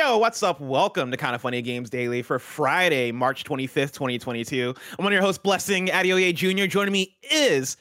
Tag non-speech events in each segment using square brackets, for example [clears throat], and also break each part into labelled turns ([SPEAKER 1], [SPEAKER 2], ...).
[SPEAKER 1] Yo, what's up? Welcome to Kind of Funny Games Daily for Friday, March 25th, 2022. I'm one of your hosts, Blessing Adeoye Jr. Joining me is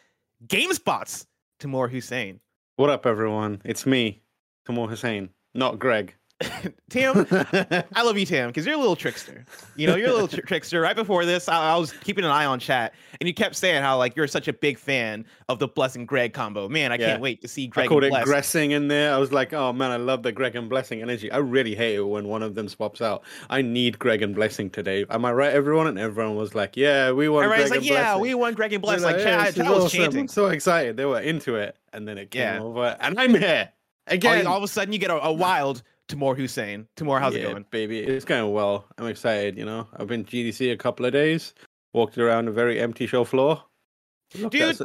[SPEAKER 1] GameSpot's Tamoor Hussain.
[SPEAKER 2] What up, everyone? It's me, Tamoor Hussain, not Greg. [laughs]
[SPEAKER 1] Tim, I love you, Tim, because you're a little trickster. You know, you're a little tr- trickster. Right before this, I, I, was keeping an eye on chat, and you kept saying how like you're such a big fan of the Blessing Greg combo. Man, I yeah. can't wait to see Greg.
[SPEAKER 2] I called
[SPEAKER 1] it
[SPEAKER 2] Gressing in there. I was like, oh man, I love the Greg and Blessing energy. I really hate it when one of them swaps out. I need Greg and Blessing today. Am I right, everyone? And everyone was like, yeah, we want.
[SPEAKER 1] Everybody's
[SPEAKER 2] Greg
[SPEAKER 1] like, yeah,
[SPEAKER 2] Blessing.
[SPEAKER 1] we want Greg and Blessing. Like, like yeah, I, was chanting.
[SPEAKER 2] I'm so excited. They were into it, and then it came yeah. over, and I'm here again.
[SPEAKER 1] All, all of a sudden, you get a, a wild. Tamoor Hussain. Tamoor, how's
[SPEAKER 2] yeah,
[SPEAKER 1] it going?
[SPEAKER 2] Baby, it's going well. I'm excited, you know. I've been GDC a couple of days, walked around a very empty show floor.
[SPEAKER 1] Dude,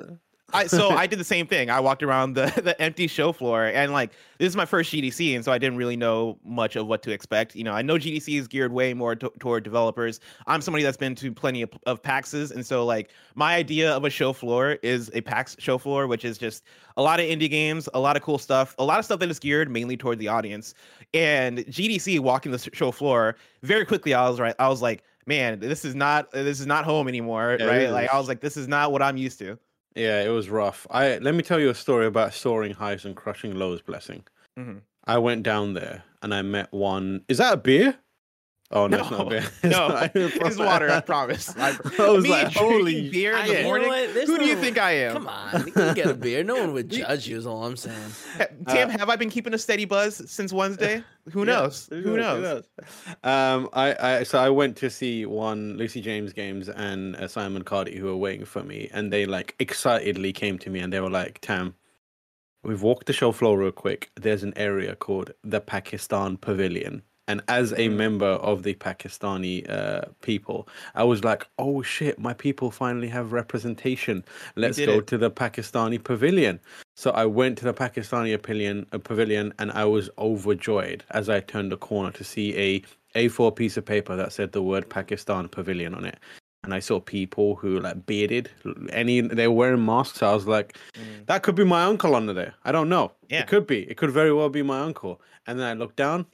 [SPEAKER 1] I so [laughs] I did the same thing. I walked around the, [laughs] the empty show floor and like this is my first GDC, and so I didn't really know much of what to expect. You know, I know GDC is geared way more t- toward developers. I'm somebody that's been to plenty of, of PAXs, and so like my idea of a show floor is a PAX show floor, which is just a lot of indie games, a lot of cool stuff, a lot of stuff that is geared mainly toward the audience. And GDC walking the show floor very quickly, I was right. I was like, man, this is not this is not home anymore, yeah, right? Like I was like, this is not what I'm used to.
[SPEAKER 2] Yeah, it was rough. I let me tell you a story about soaring highs and crushing lows. Blessing.
[SPEAKER 1] Mm-hmm.
[SPEAKER 2] I went down there and I met one. Is that a beer? Oh no, no, it's not beer.
[SPEAKER 1] It's no, not, [laughs] it's water. I [laughs] promise. I,
[SPEAKER 2] I was me like, holy
[SPEAKER 1] beer in the morning. Who do you think I am?
[SPEAKER 3] Come on, you can get a beer. No one would [laughs] judge you. Is all I'm saying.
[SPEAKER 1] Tim, uh, have I been keeping a steady buzz since Wednesday? Who knows?
[SPEAKER 2] Yeah,
[SPEAKER 1] who, knows?
[SPEAKER 2] who knows? Um, I, I, so I went to see one Lucy James games and uh, Simon Cardy who were waiting for me, and they like excitedly came to me and they were like, "Tam, we've walked the show floor real quick. There's an area called the Pakistan Pavilion." And as a member of the Pakistani uh, people, I was like, "Oh shit, my people finally have representation. Let's go it. to the Pakistani pavilion." So I went to the Pakistani pavilion, a pavilion, and I was overjoyed as I turned the corner to see a A4 piece of paper that said the word Pakistan Pavilion on it. And I saw people who like bearded, any they were wearing masks. I was like, mm. that could be my uncle under there. I don't know. Yeah. It could be. It could very well be my uncle. And then I looked down,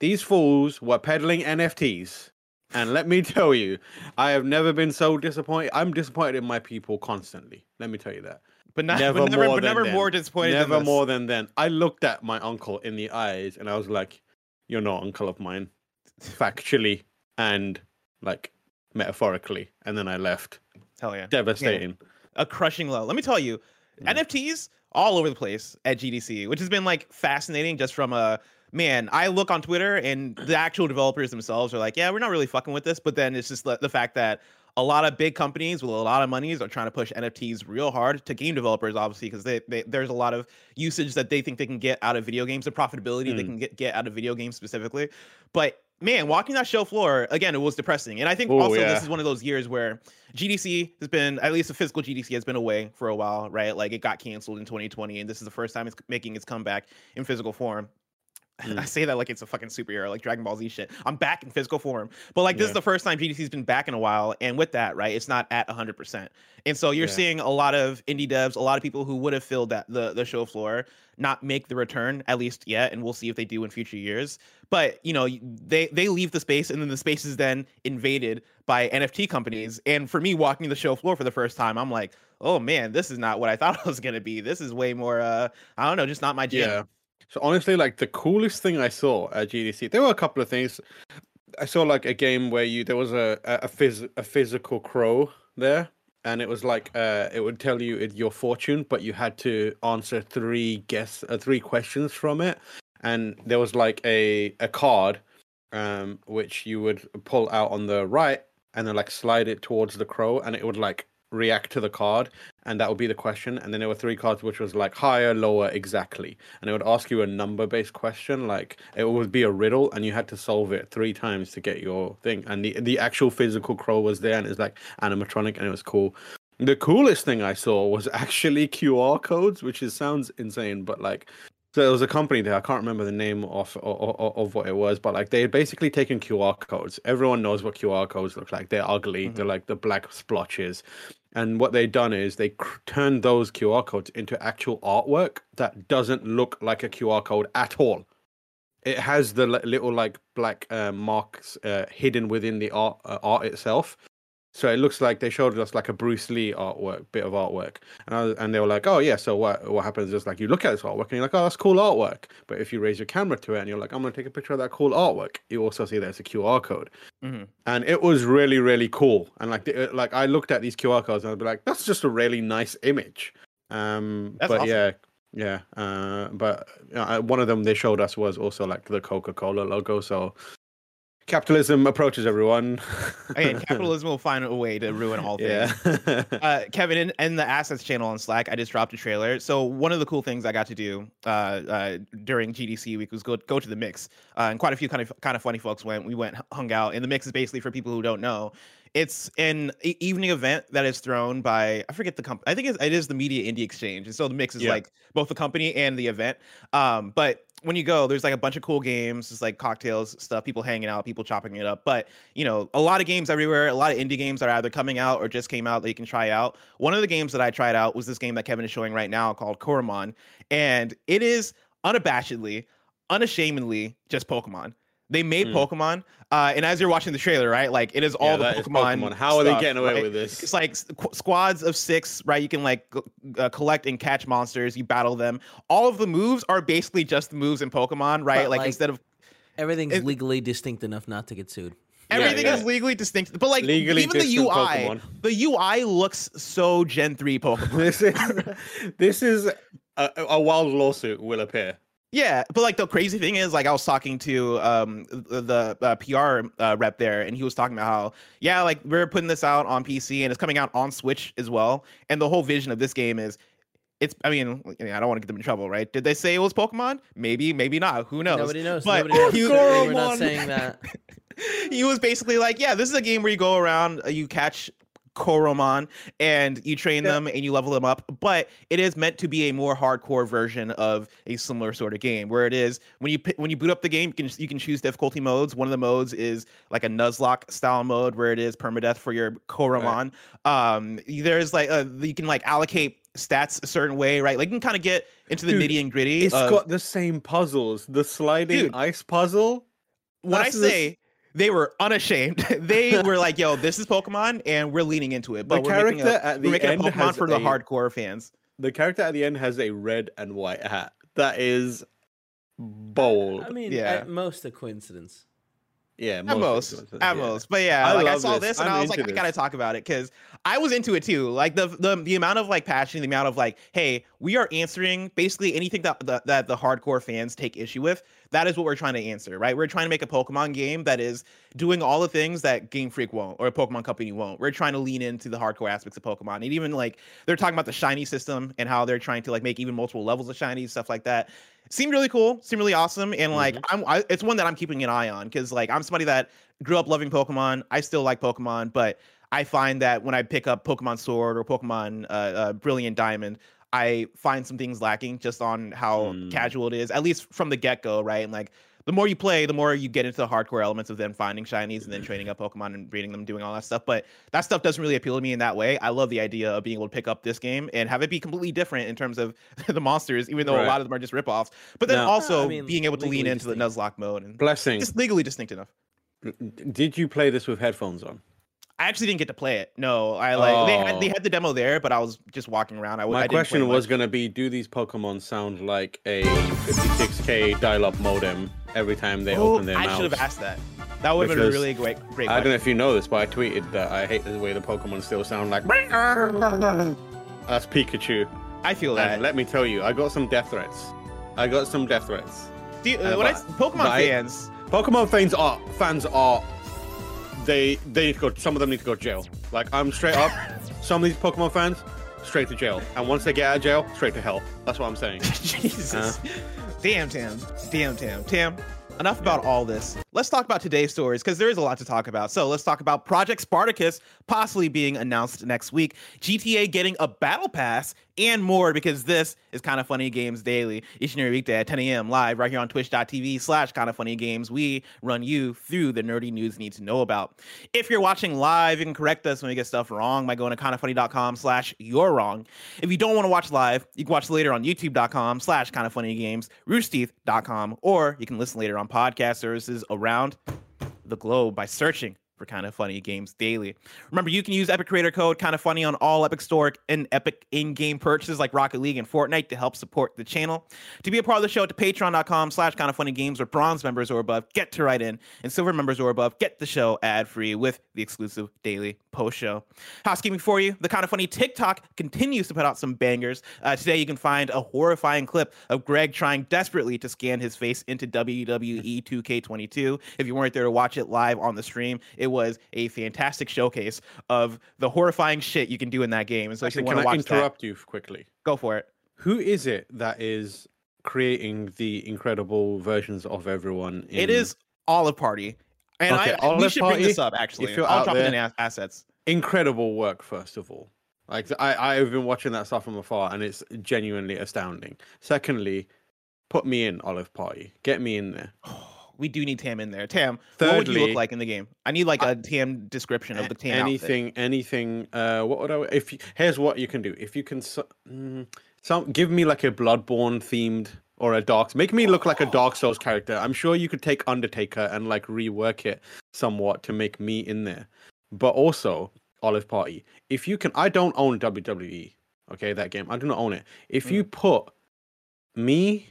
[SPEAKER 2] these fools were peddling NFTs. And let me [laughs] tell you, I have never been so disappointed. I'm disappointed in my people constantly. Let me tell you that.
[SPEAKER 1] But, not, never, but never, more, but never more disappointed.
[SPEAKER 2] Never more than then. I looked at my uncle in the eyes and I was like, "You're not uncle of mine, factually and like metaphorically." And then I left.
[SPEAKER 1] Hell yeah,
[SPEAKER 2] devastating.
[SPEAKER 1] Yeah. A crushing low. Let me tell you, mm. NFTs all over the place at GDC, which has been like fascinating just from a man, I look on Twitter and the actual developers themselves are like, yeah, we're not really fucking with this. But then it's just the, fact that a lot of big companies with a lot of monies are trying to push NFTs real hard to game developers, obviously, because they, they, there's a lot of usage that they think they can get out of video games, the profitability mm. they can get, get out of video games specifically. But man, walking that show floor again, it was depressing. And I think Ooh, also yeah. this is one of those years where GDC has been, at least the physical GDC has been away for a while, right? Like it got canceled in 2020, and this is the first time it's making its comeback in physical form. [laughs] Mm. I say that like it's a fucking superhero, like Dragon Ball Z shit. I'm back in physical form. But like this is the first time GDC's been back in a while. And with that, right, it's not at 100%. And so you're yeah. seeing a lot of indie devs, a lot of people who would have filled that the, the show floor not make the return at least yet. And we'll see if they do in future years. But, you know, they, they leave the space and then the space is then invaded by NFT companies. And for me, walking the show floor for the first time, I'm like, oh man, this is not what I [laughs] thought it was going to be. This is way more, uh, I don't know, just not my jam.
[SPEAKER 2] Yeah. So honestly, like the coolest thing I saw at GDC, there were a couple of things. I saw like a game where you there was a a, phys, a physical crow there, and it was like uh, it would tell you your fortune, but you had to answer three guess uh, three questions from it, and there was like a a card, um, which you would pull out on the right, and then like slide it towards the crow, and it would like react to the card, and that would be the question. And then there were three cards which was like higher, lower, exactly, and it would ask you a number-based question, like it would be a riddle, and you had to solve it three times to get your thing. And the the actual physical crow was there, and it's like animatronic, and it was cool. The coolest thing I saw was [laughs] actually QR codes, which is sounds insane, but like so there was a company there. I can't remember the name of, of of what it was, but like they had basically taken QR codes. Everyone knows what QR codes look like. They're ugly.
[SPEAKER 1] Mm-hmm.
[SPEAKER 2] They're like the black splotches. And what they've done is they cr- turned those QR codes into actual artwork that doesn't look like a QR code at all. It has the li- little like black uh, marks uh, hidden within the art uh, art itself. So it looks like they showed us like a Bruce Lee artwork, bit of artwork, and I was, and they were like, "Oh yeah, so what what happens is like you look at this artwork and you're like, oh that's cool artwork." But if you raise your camera to it and you're like, "I'm gonna take a picture of that cool artwork," you also see there's a QR code,
[SPEAKER 1] Mhm.
[SPEAKER 2] and it was really really cool. And like the, like I looked at these QR codes and I'd be like, "That's just a really nice image." Um,
[SPEAKER 1] That's
[SPEAKER 2] but
[SPEAKER 1] awesome.
[SPEAKER 2] yeah. Yeah, uh, but uh, one of them they showed us was also like the Coca Cola logo. So capitalism approaches everyone. [laughs]
[SPEAKER 1] Again, capitalism will find a way to ruin all things.
[SPEAKER 2] Yeah. [laughs]
[SPEAKER 1] uh, Kevin, in, in the assets channel on Slack, I just dropped a trailer. So one of the cool things I got to do uh, uh, during GDC week was go go to the mix, uh, and quite a few kind of kind of funny folks went. We went hung out, and the mix is basically for people who don't know. It's an evening event that is thrown by I forget the company. I think it's, it is the Media Indie Exchange, and so the mix is
[SPEAKER 2] Yeah.
[SPEAKER 1] like both the company and the event. Um, but when you go, there's like a bunch of cool games, just like cocktails, stuff, people hanging out, people chopping it up. But you know, a lot of games everywhere, a lot of indie games are either coming out or just came out that you can try out. One of the games that I tried out was this game that Kevin is showing right now called Coromon, and it is unabashedly, unashamedly just Pokemon. They made
[SPEAKER 2] Mm.
[SPEAKER 1] Pokemon, uh, and as you're watching the trailer, right, like it is all
[SPEAKER 2] Yeah,
[SPEAKER 1] the
[SPEAKER 2] that is
[SPEAKER 1] Pokemon.
[SPEAKER 2] Pokemon. How are they getting away
[SPEAKER 1] right?
[SPEAKER 2] with this?
[SPEAKER 1] It's like qu- squads of six, right? You can like g- uh, collect and catch monsters. You battle them. All of the moves are basically just the moves in Pokemon, right? Like,
[SPEAKER 3] like,
[SPEAKER 1] instead of
[SPEAKER 3] Everything's
[SPEAKER 1] It-
[SPEAKER 3] legally distinct enough not to get sued.
[SPEAKER 1] Everything
[SPEAKER 2] yeah.
[SPEAKER 1] is legally distinct, but like
[SPEAKER 2] Legally
[SPEAKER 1] even the UI,
[SPEAKER 2] Pokemon.
[SPEAKER 1] the UI looks so Gen three Pokemon.
[SPEAKER 2] this is [laughs] this is a, a wild lawsuit will appear.
[SPEAKER 1] Yeah, but like the crazy thing is, like I was talking to um the, the uh, PR uh, rep there, and he was talking about how yeah, like we're putting this out on PC and it's coming out on Switch as well. And the whole vision of this game is, it's I mean I don't want to get them in trouble, right? Did they say it was Pokemon? Maybe, maybe not. Who knows?
[SPEAKER 3] Nobody knows.
[SPEAKER 1] But
[SPEAKER 3] Nobody knows.
[SPEAKER 1] he-
[SPEAKER 3] We're not [laughs] saying that.
[SPEAKER 1] he was basically like, yeah, this is a game where you go around, uh, you catch Coromon and you train
[SPEAKER 2] Yeah.
[SPEAKER 1] them and you level them up, but it is meant to be a more hardcore version of a similar sort of game where it is when you when you boot up the game, you can you can choose difficulty modes. One of the modes is like a Nuzlocke style mode where it is permadeath for your Coromon. Um, there's like uh, you can like allocate stats a certain way, right? Like you can kind of get into the
[SPEAKER 2] Dude,
[SPEAKER 1] nitty and gritty.
[SPEAKER 2] It's
[SPEAKER 1] of-
[SPEAKER 2] got the same puzzles. The sliding
[SPEAKER 1] Dude.
[SPEAKER 2] ice puzzle.
[SPEAKER 1] when I say they were unashamed, [laughs] they were like, "Yo, this is Pokemon, and we're leaning into it." But
[SPEAKER 2] The
[SPEAKER 1] we're making a,
[SPEAKER 2] character at
[SPEAKER 1] we're
[SPEAKER 2] the
[SPEAKER 1] making a
[SPEAKER 2] end
[SPEAKER 1] Pokemon
[SPEAKER 2] has
[SPEAKER 1] for the
[SPEAKER 2] a-
[SPEAKER 1] hardcore fans.
[SPEAKER 2] The character at the end has a red and white hat. That is bold.
[SPEAKER 3] I mean,
[SPEAKER 1] Yeah.
[SPEAKER 3] at most a coincidence.
[SPEAKER 2] yeah,
[SPEAKER 1] At most,
[SPEAKER 2] influencers,
[SPEAKER 1] at
[SPEAKER 2] yeah.
[SPEAKER 1] most, but yeah,
[SPEAKER 2] I
[SPEAKER 1] like I saw
[SPEAKER 2] this.
[SPEAKER 1] this, and
[SPEAKER 2] I'm
[SPEAKER 1] I was like,
[SPEAKER 2] into
[SPEAKER 1] I gotta talk about it because I was into it too. Like the the the amount of like passion, the amount of like, hey, we are answering basically anything that that, that the hardcore fans take issue with. That is what we're trying to answer, right? We're trying to make a Pokemon game that is doing all the things that Game Freak won't or a Pokemon company won't. We're trying to lean into the hardcore aspects of Pokemon, and even like they're talking about the shiny system and how they're trying to like make even multiple levels of shiny stuff like that. Seemed really cool, seemed really awesome, and like I'm, I, it's one that I'm keeping an eye on because like I'm somebody that grew up loving Pokemon. I still like Pokemon, but I find that when I pick up Pokemon Sword or Pokemon uh, uh, Brilliant Diamond, I find some things lacking just on how
[SPEAKER 2] Mm.
[SPEAKER 1] casual it is, at least from the get go, right? And like the more you play, the more you get into the hardcore elements of them finding shinies and then training up Pokemon and breeding them, doing all that stuff. But that stuff doesn't really appeal to me in that way. I love the idea of being able to pick up this game and have it be completely different in terms of [laughs] the monsters, even though a lot of them are just ripoffs. But then
[SPEAKER 2] Now-
[SPEAKER 1] also
[SPEAKER 3] I mean,
[SPEAKER 1] being able to lean
[SPEAKER 3] legally
[SPEAKER 1] into the Nuzlocke mode and
[SPEAKER 2] Blessing.
[SPEAKER 1] just legally distinct enough.
[SPEAKER 2] Did you play this with headphones on?
[SPEAKER 1] I actually didn't get to play it. No, I like they had they
[SPEAKER 2] Oh.
[SPEAKER 1] had the demo there, but I was just walking around. I, w- I
[SPEAKER 2] My
[SPEAKER 1] didn't
[SPEAKER 2] question was going to be do these Pokemon sound like a 56k dial up modem every time they
[SPEAKER 1] Oh,
[SPEAKER 2] open their
[SPEAKER 1] mouth.
[SPEAKER 2] I
[SPEAKER 1] should have asked that. That would have been a really great great.
[SPEAKER 2] I don't know if you know this, but I tweeted that I hate the way the Pokemon still sound like. [laughs] That's Pikachu.
[SPEAKER 1] I feel that.
[SPEAKER 2] And let me tell you, I got some death threats. I got some death threats.
[SPEAKER 1] Do you,
[SPEAKER 2] uh,
[SPEAKER 1] when I,
[SPEAKER 2] but-
[SPEAKER 1] Pokemon
[SPEAKER 2] but I-
[SPEAKER 1] fans,
[SPEAKER 2] Pokemon fans are fans are they they need to go. Some of them need to go to jail. Like I'm straight up. some of these Pokemon fans straight to jail, and once they get out of jail, straight to hell. That's what I'm saying. [laughs]
[SPEAKER 1] Jesus. Uh-huh. Damn, Tim. Damn, Tim. Tim, enough about all this. Let's talk about today's stories because there is a lot to talk about. So let's talk about Project Spartacus possibly being announced next week, GTA getting a battle pass, and more because this is Kind of Funny Games Daily, each and every weekday at 10 a.m. live right here on twitch.tv slash Kind of Funny Games. We run you through the nerdy news you need to know about. If you're watching live, you can correct us when we get stuff wrong by going to kindoffunny.com slash you're wrong. If you don't want to watch live, you can watch later on youtube.com slash kind of funny games, roosterteeth.com, or you can listen later on podcast services around the globe by searching for Kind of Funny Games Daily. Remember, you can use Epic Creator Code Kind of Funny on all Epic Store and Epic in-game purchases like Rocket League and Fortnite to help support the channel. To be a part of the show, to patreon.com slash kind of funny games or bronze members or above, get to write in. And silver members or above, get the show ad-free with the exclusive daily post show. Housekeeping for you, the Kind of Funny TikTok continues to put out some bangers. Uh, today you can find a horrifying clip of Greg trying desperately to scan his face into WWE 2K22. If you weren't there to watch it live on the stream, it was a fantastic showcase of the horrifying shit you can do in that game. And so if you want
[SPEAKER 2] can
[SPEAKER 1] to
[SPEAKER 2] I
[SPEAKER 1] watch that,
[SPEAKER 2] interrupt you quickly?
[SPEAKER 1] go for it.
[SPEAKER 2] Who is it that is creating the incredible versions of everyone? In...
[SPEAKER 1] It is Olive Party. And
[SPEAKER 2] Okay,
[SPEAKER 1] I, we
[SPEAKER 2] Olive
[SPEAKER 1] should bring this up actually.
[SPEAKER 2] if you're
[SPEAKER 1] I'll drop it in assets.
[SPEAKER 2] incredible work. First of all, like I I've been watching that stuff from afar, and it's genuinely astounding. Secondly, put me in Olive Party. Get me in there. [sighs] [sighs] [sighs]
[SPEAKER 1] We do need Tam in there. Tam, what would you look like in the game? I need like a Tam description of the Tam outfit.
[SPEAKER 2] anything anything uh what would i if you, here's what you can do if you can so- mm, some give me like a bloodborne themed or a dark make me look like a dark souls character i'm sure you could take undertaker and like rework it somewhat to make me in there but also olive party if you can i don't own wwe okay that game i do not own it if you put me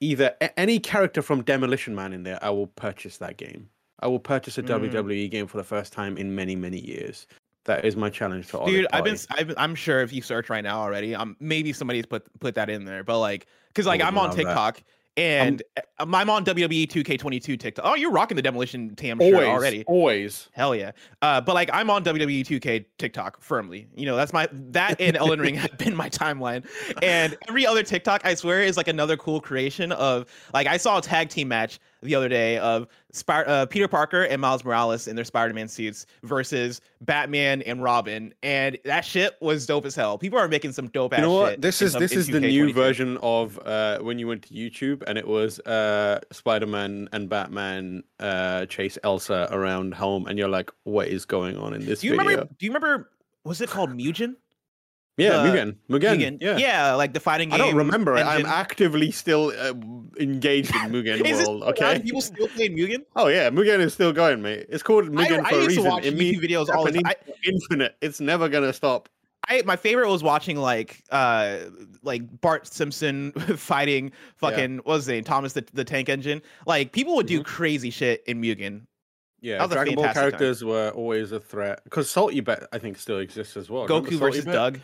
[SPEAKER 2] either any character from demolition man in there i will purchase that game I will purchase a
[SPEAKER 1] Mm.
[SPEAKER 2] WWE game for the first time in many, many years. That is my challenge to Olive
[SPEAKER 1] Dude, I've been, I've, I'm sure if you search right now already, um, maybe somebody's put put that in there, but like, cause like I'm on
[SPEAKER 2] TikTok that.
[SPEAKER 1] And I'm, I'm on WWE 2K22 TikTok. Oh, you're rocking the demolition Tam shirt
[SPEAKER 2] always,
[SPEAKER 1] already.
[SPEAKER 2] always.
[SPEAKER 1] Hell yeah. Uh, but like I'm on WWE 2K TikTok firmly. You know, that's my that and [laughs] Elden Ring have been my timeline. And every other TikTok, I swear, is like another cool creation of like I saw a tag team match the other day of Spir- uh, Peter Parker and Miles Morales in their Spider-Man suits versus Batman and Robin, and that shit was dope as hell. People are making some dope ass
[SPEAKER 2] You know what?
[SPEAKER 1] shit.
[SPEAKER 2] This is
[SPEAKER 1] some-
[SPEAKER 2] this is the new
[SPEAKER 1] 2K22.
[SPEAKER 2] version of uh, when you went to YouTube and it was uh, Spider-Man and Batman uh, chase Elsa around home, and you're like, "What is going on in this
[SPEAKER 1] Do you
[SPEAKER 2] video?"
[SPEAKER 1] remember? Do you remember? Was it called Mugen?
[SPEAKER 2] Yeah,
[SPEAKER 1] the-
[SPEAKER 2] Mugen, Mugen,
[SPEAKER 1] Mugen.
[SPEAKER 2] yeah.
[SPEAKER 1] yeah, like the fighting game.
[SPEAKER 2] I don't remember it. I'm actively still uh, engaged in [laughs] Mugen world. Okay.
[SPEAKER 1] People still playing Mugen?
[SPEAKER 2] Oh yeah, Mugen is still going, mate. It's called Mugen
[SPEAKER 1] I
[SPEAKER 2] for a
[SPEAKER 1] used to
[SPEAKER 2] reason.
[SPEAKER 1] watch
[SPEAKER 2] it means
[SPEAKER 1] videos all the time.
[SPEAKER 2] infinite. It's never gonna stop.
[SPEAKER 1] I my favorite was watching like uh like Bart Simpson [laughs] fighting fucking what was his name Thomas the, the Tank Engine. Like people would do crazy shit in Mugen.
[SPEAKER 2] Yeah,
[SPEAKER 1] That was a
[SPEAKER 2] Dragon Ball
[SPEAKER 1] fantastic time.
[SPEAKER 2] characters were always a threat because Salty Bet I think still exists as well.
[SPEAKER 1] Goku versus
[SPEAKER 2] Bet?
[SPEAKER 1] Doug.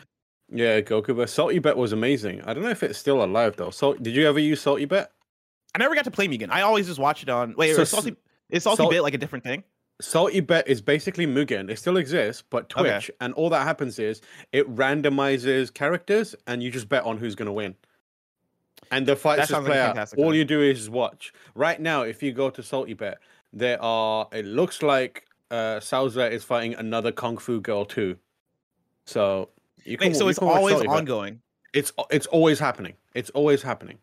[SPEAKER 2] Yeah, Goku. But Salty Bet was amazing. I don't know if it's still alive though. So, did you ever use Salty Bet?
[SPEAKER 1] I never got to play Mugen. I always just watch it on. Wait,
[SPEAKER 2] So
[SPEAKER 1] is Salty is Salty
[SPEAKER 2] Salt-
[SPEAKER 1] Bit like a different thing?
[SPEAKER 2] Salty Bet is basically Mugen. It still exists, but
[SPEAKER 1] Okay.
[SPEAKER 2] Twitch, and all that happens is it randomizes characters, and you just bet on who's going to win. And the fights just
[SPEAKER 1] sounds like
[SPEAKER 2] play out. All you do is watch. Right now, if you go to Salty Bet, there are. It looks like uh, Salza is fighting another Kung Fu girl too. So you can.
[SPEAKER 1] Wait, so it's always
[SPEAKER 2] Bet.
[SPEAKER 1] ongoing.
[SPEAKER 2] It's it's always happening. It's always happening.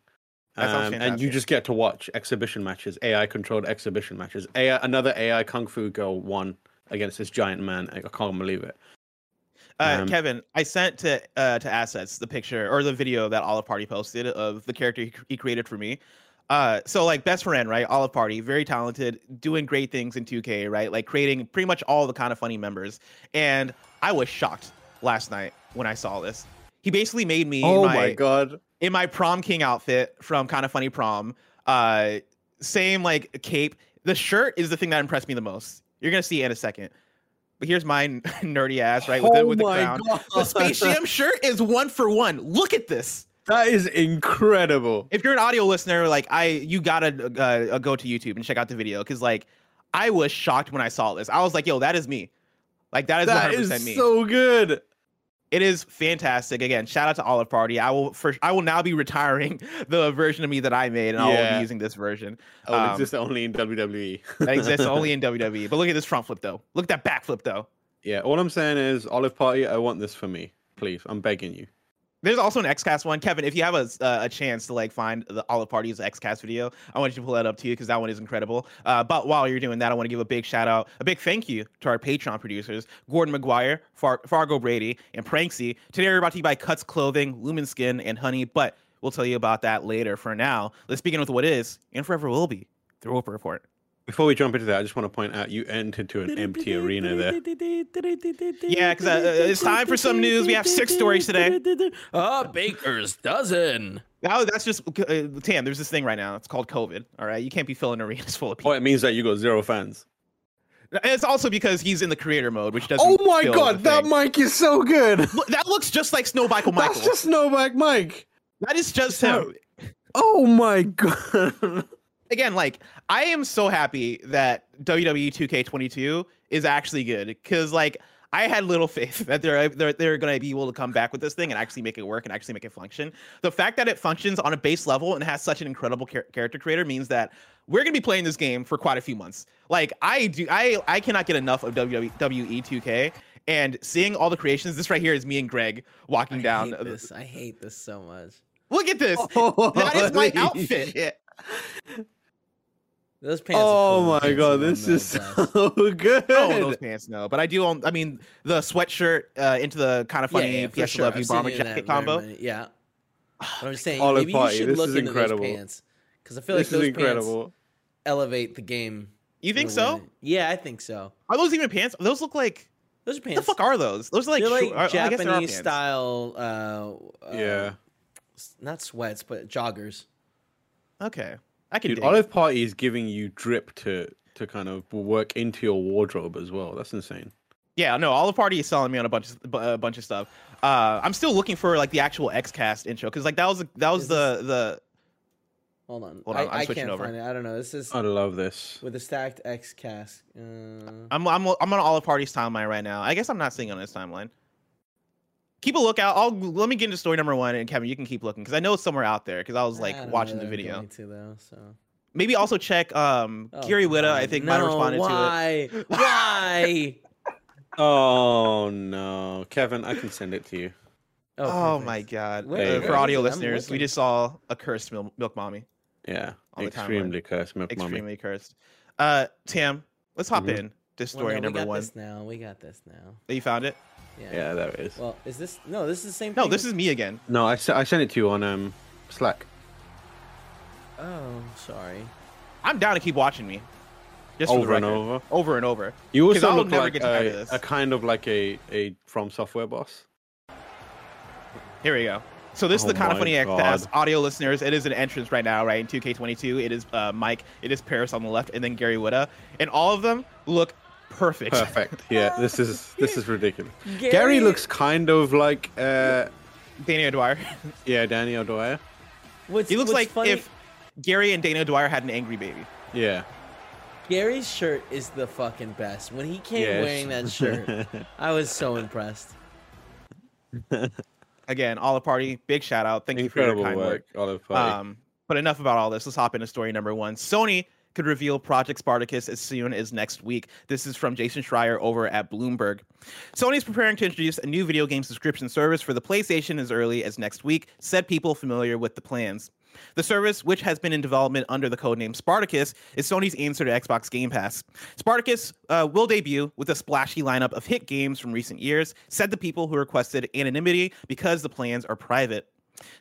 [SPEAKER 2] Um, and you just get to watch exhibition matches, AI controlled exhibition matches. AI, another AI kung fu girl won against this giant man. I can't believe it.
[SPEAKER 1] Uh,
[SPEAKER 2] Um,
[SPEAKER 1] Kevin, I sent to uh, to assets the picture or the video that Olive Party posted of the character he, he created for me. Uh, so like best friend, right? Olive Party, very talented, doing great things in 2K, right? Like creating pretty much all the kind of funny members. And I was shocked last night when I saw this. He basically made me
[SPEAKER 2] Oh
[SPEAKER 1] my,
[SPEAKER 2] my god!
[SPEAKER 1] in my prom king outfit from kind of funny prom. Uh, same like cape. The shirt is the thing that impressed me the most. You're gonna see it in a second. But here's my [laughs] nerdy ass, right? With the,
[SPEAKER 2] Oh
[SPEAKER 1] with the
[SPEAKER 2] my
[SPEAKER 1] crown.
[SPEAKER 2] God.
[SPEAKER 1] The Space Jam shirt is one for one. Look at this.
[SPEAKER 2] That is incredible.
[SPEAKER 1] If you're an audio listener, like I, you gotta uh, uh, go to YouTube and check out the video because like I was shocked when I saw this. I was like, yo, that is me. Like that is
[SPEAKER 2] That
[SPEAKER 1] 100%
[SPEAKER 2] is
[SPEAKER 1] me.
[SPEAKER 2] so good.
[SPEAKER 1] It is fantastic. Again, shout out to Olive Party. I will for I will now be retiring [laughs] the version of me that I made, and I will be using this version.
[SPEAKER 2] Oh, it
[SPEAKER 1] Um,
[SPEAKER 2] exists only in WWE. [laughs]
[SPEAKER 1] that exists only in WWE. But look at this front flip though. Look at that back flip though.
[SPEAKER 2] Yeah, all I'm saying is, Olive Party, I want this for me. Please, I'm begging you.
[SPEAKER 1] There's also an XCast one, Kevin. If you have a uh, a chance to like find the Olive Party's XCast video, I want you to pull that up to you because that one is incredible. Uh, but while you're doing that, I want to give a big shout out, a big thank you to our Patreon producers, Gordon McGuire, Far- Fargo Brady, and Pranksy. Today we're brought to you by Cuts Clothing, Lumin Skin, and Honey. But we'll tell you about that later. For now, let's begin with what is and forever will be the Roper Report.
[SPEAKER 2] Before we jump into that, I just want to point out you entered to an empty arena there.
[SPEAKER 1] Yeah, 'cause, uh, it's time for some news. We have six stories today.
[SPEAKER 3] A baker's dozen.
[SPEAKER 1] Now that's just uh, Tam. There's this thing right now. It's called COVID. All right, you can't be filling arenas full of people.
[SPEAKER 2] Oh, it means that you got zero fans.
[SPEAKER 1] It's also because he's in the creator mode, which doesn't.
[SPEAKER 2] Oh my god, that
[SPEAKER 1] thing.
[SPEAKER 2] mic is so good. [laughs]
[SPEAKER 1] Look, that looks just like Snow Michael Michael.
[SPEAKER 2] That's just Snowbike Mike.
[SPEAKER 1] that is just him.
[SPEAKER 2] Oh my [laughs] god.
[SPEAKER 1] Again, like I am so happy that WWE 2K22 is actually good because, like, I had little [laughs] faith that they're they're, they're going to be able to come back with this thing and actually make it work and actually make it function. The fact that it functions on a base level and has such an incredible char- character creator means that we're going to be playing this game for quite a few months. Like, I do, I I cannot get enough of WWE 2K. And seeing all the creations, this right here is me and Greg walking
[SPEAKER 3] I
[SPEAKER 1] down.
[SPEAKER 3] hate this. I hate this so much.
[SPEAKER 1] Look at this. [laughs] that is my outfit. [laughs]
[SPEAKER 2] shit.
[SPEAKER 3] Those pants.
[SPEAKER 2] Oh
[SPEAKER 3] are cool.
[SPEAKER 2] my
[SPEAKER 3] Pants
[SPEAKER 2] god, this is
[SPEAKER 3] bless. [laughs]
[SPEAKER 2] so good.
[SPEAKER 1] I don't those pants, no. But I do own. I mean, the sweatshirt uh, into the kind of funny
[SPEAKER 3] yeah, yeah,
[SPEAKER 1] PS
[SPEAKER 3] sure.
[SPEAKER 1] Love
[SPEAKER 3] I've
[SPEAKER 1] You
[SPEAKER 3] seen
[SPEAKER 1] bomber jacket
[SPEAKER 3] that
[SPEAKER 1] combo.
[SPEAKER 3] Yeah. But I'm just [sighs] saying,
[SPEAKER 2] Olive
[SPEAKER 3] maybe
[SPEAKER 2] Party,
[SPEAKER 3] you should
[SPEAKER 2] this
[SPEAKER 3] look
[SPEAKER 2] is
[SPEAKER 3] into
[SPEAKER 2] incredible.
[SPEAKER 3] those pants because I feel like
[SPEAKER 2] this is
[SPEAKER 3] those
[SPEAKER 2] incredible.
[SPEAKER 3] pants elevate the game.
[SPEAKER 1] You think so?
[SPEAKER 3] way. Yeah, I think so.
[SPEAKER 1] Are those even pants? Those look like.
[SPEAKER 3] Those are
[SPEAKER 1] What the fuck are those? Those are like,
[SPEAKER 3] They're like
[SPEAKER 1] short- I- I guess they are
[SPEAKER 3] Japanese style. Uh, uh,
[SPEAKER 2] yeah.
[SPEAKER 3] Not sweats, but joggers.
[SPEAKER 1] Okay, I can.
[SPEAKER 2] Dude, Olive
[SPEAKER 1] it.
[SPEAKER 2] Party is giving you drip to to kind of work into your wardrobe as well. That's insane.
[SPEAKER 1] Yeah, no. Olive Party is selling me on a bunch of a bunch of stuff. Uh, I'm still looking for like the actual XCast intro because like that was that was
[SPEAKER 3] Is
[SPEAKER 1] the the.
[SPEAKER 3] Hold on.
[SPEAKER 1] Hold on,
[SPEAKER 3] I,
[SPEAKER 1] I'm
[SPEAKER 3] I can't
[SPEAKER 1] over.
[SPEAKER 3] find it. I don't know. This is
[SPEAKER 2] I love this.
[SPEAKER 3] with the stacked X cast. Uh,
[SPEAKER 1] I'm I'm I'm on Olive Party's timeline right now. I guess I'm not seeing on his timeline. Keep a lookout. I'll let me get into story number one, and Kevin, you can keep looking because I know it's somewhere out there because I was like
[SPEAKER 3] I don't
[SPEAKER 1] watching the video.
[SPEAKER 3] going To, though, so.
[SPEAKER 1] Maybe also check um
[SPEAKER 3] Oh,
[SPEAKER 1] Gary Whitta. I
[SPEAKER 3] God,
[SPEAKER 1] think might have
[SPEAKER 3] no,
[SPEAKER 1] responded to it.
[SPEAKER 3] why? [laughs] Why?
[SPEAKER 2] Oh no, Kevin, I can send it to you.
[SPEAKER 1] Oh,
[SPEAKER 3] perfect.
[SPEAKER 1] my god!
[SPEAKER 3] Where-
[SPEAKER 1] Uh, for audio
[SPEAKER 3] I'm
[SPEAKER 1] listeners, we just saw a cursed milk, milk mommy.
[SPEAKER 2] Yeah,
[SPEAKER 1] On timeline.
[SPEAKER 2] extremely cursed, milk mommy.
[SPEAKER 1] Extremely cursed. Uh, Tim, let's hop
[SPEAKER 2] Mhm.
[SPEAKER 1] in to
[SPEAKER 3] Well,
[SPEAKER 1] story
[SPEAKER 3] no,
[SPEAKER 1] number
[SPEAKER 3] we got
[SPEAKER 1] one.
[SPEAKER 3] This now we got this now.
[SPEAKER 1] Oh, You found it?
[SPEAKER 3] Yeah.
[SPEAKER 2] Yeah, there it is.
[SPEAKER 3] Well, is this no? This is the same.
[SPEAKER 1] No,
[SPEAKER 3] thing?
[SPEAKER 1] this is me again.
[SPEAKER 2] No, I, I sent it to you on um Slack.
[SPEAKER 3] Oh, sorry.
[SPEAKER 1] I'm down to keep watching me. Just
[SPEAKER 2] over and over.
[SPEAKER 1] over and over.
[SPEAKER 2] You
[SPEAKER 1] 'Cause
[SPEAKER 2] also look
[SPEAKER 1] never
[SPEAKER 2] like
[SPEAKER 1] get
[SPEAKER 2] a, a kind of like a a from software boss.
[SPEAKER 1] Here we go. So this is
[SPEAKER 2] Oh
[SPEAKER 1] the kind of funny
[SPEAKER 2] God.
[SPEAKER 1] as audio listeners. It is an entrance right now, right in 2K22. It is uh, Mike. It is Paris on the left, and then Gary Whitta, and all of them look perfect.
[SPEAKER 2] Perfect. yeah, [laughs] this is this is ridiculous. Gary, looks kind of like uh
[SPEAKER 1] Danny O'Dwyer. [laughs]
[SPEAKER 2] yeah Danny O'Dwyer.
[SPEAKER 3] What's,
[SPEAKER 1] he looks
[SPEAKER 3] what's
[SPEAKER 1] like
[SPEAKER 3] funny,
[SPEAKER 1] if Gary and Dana O'Dwyer had an angry baby.
[SPEAKER 2] Yeah.
[SPEAKER 3] Gary's shirt is the fucking best. When he came
[SPEAKER 2] Yes.
[SPEAKER 3] wearing that shirt, [laughs] I was so impressed.
[SPEAKER 1] Again, all the party. Big shout out. Thank
[SPEAKER 2] Incredible
[SPEAKER 1] you for your kind
[SPEAKER 2] work,
[SPEAKER 1] work.
[SPEAKER 2] Olive Party.
[SPEAKER 1] Um, but enough about all this. Let's hop into story number one. Sony could reveal Project Spartacus as soon as next week. This is from Jason Schreier over at Bloomberg. Sony is preparing to introduce a new video game subscription service for the PlayStation as early as next week, said people familiar with the plans. The service, which has been in development under the codename Spartacus, is Sony's answer to Xbox Game Pass. Spartacus uh, will debut with a splashy lineup of hit games from recent years, said the people who requested anonymity because the plans are private.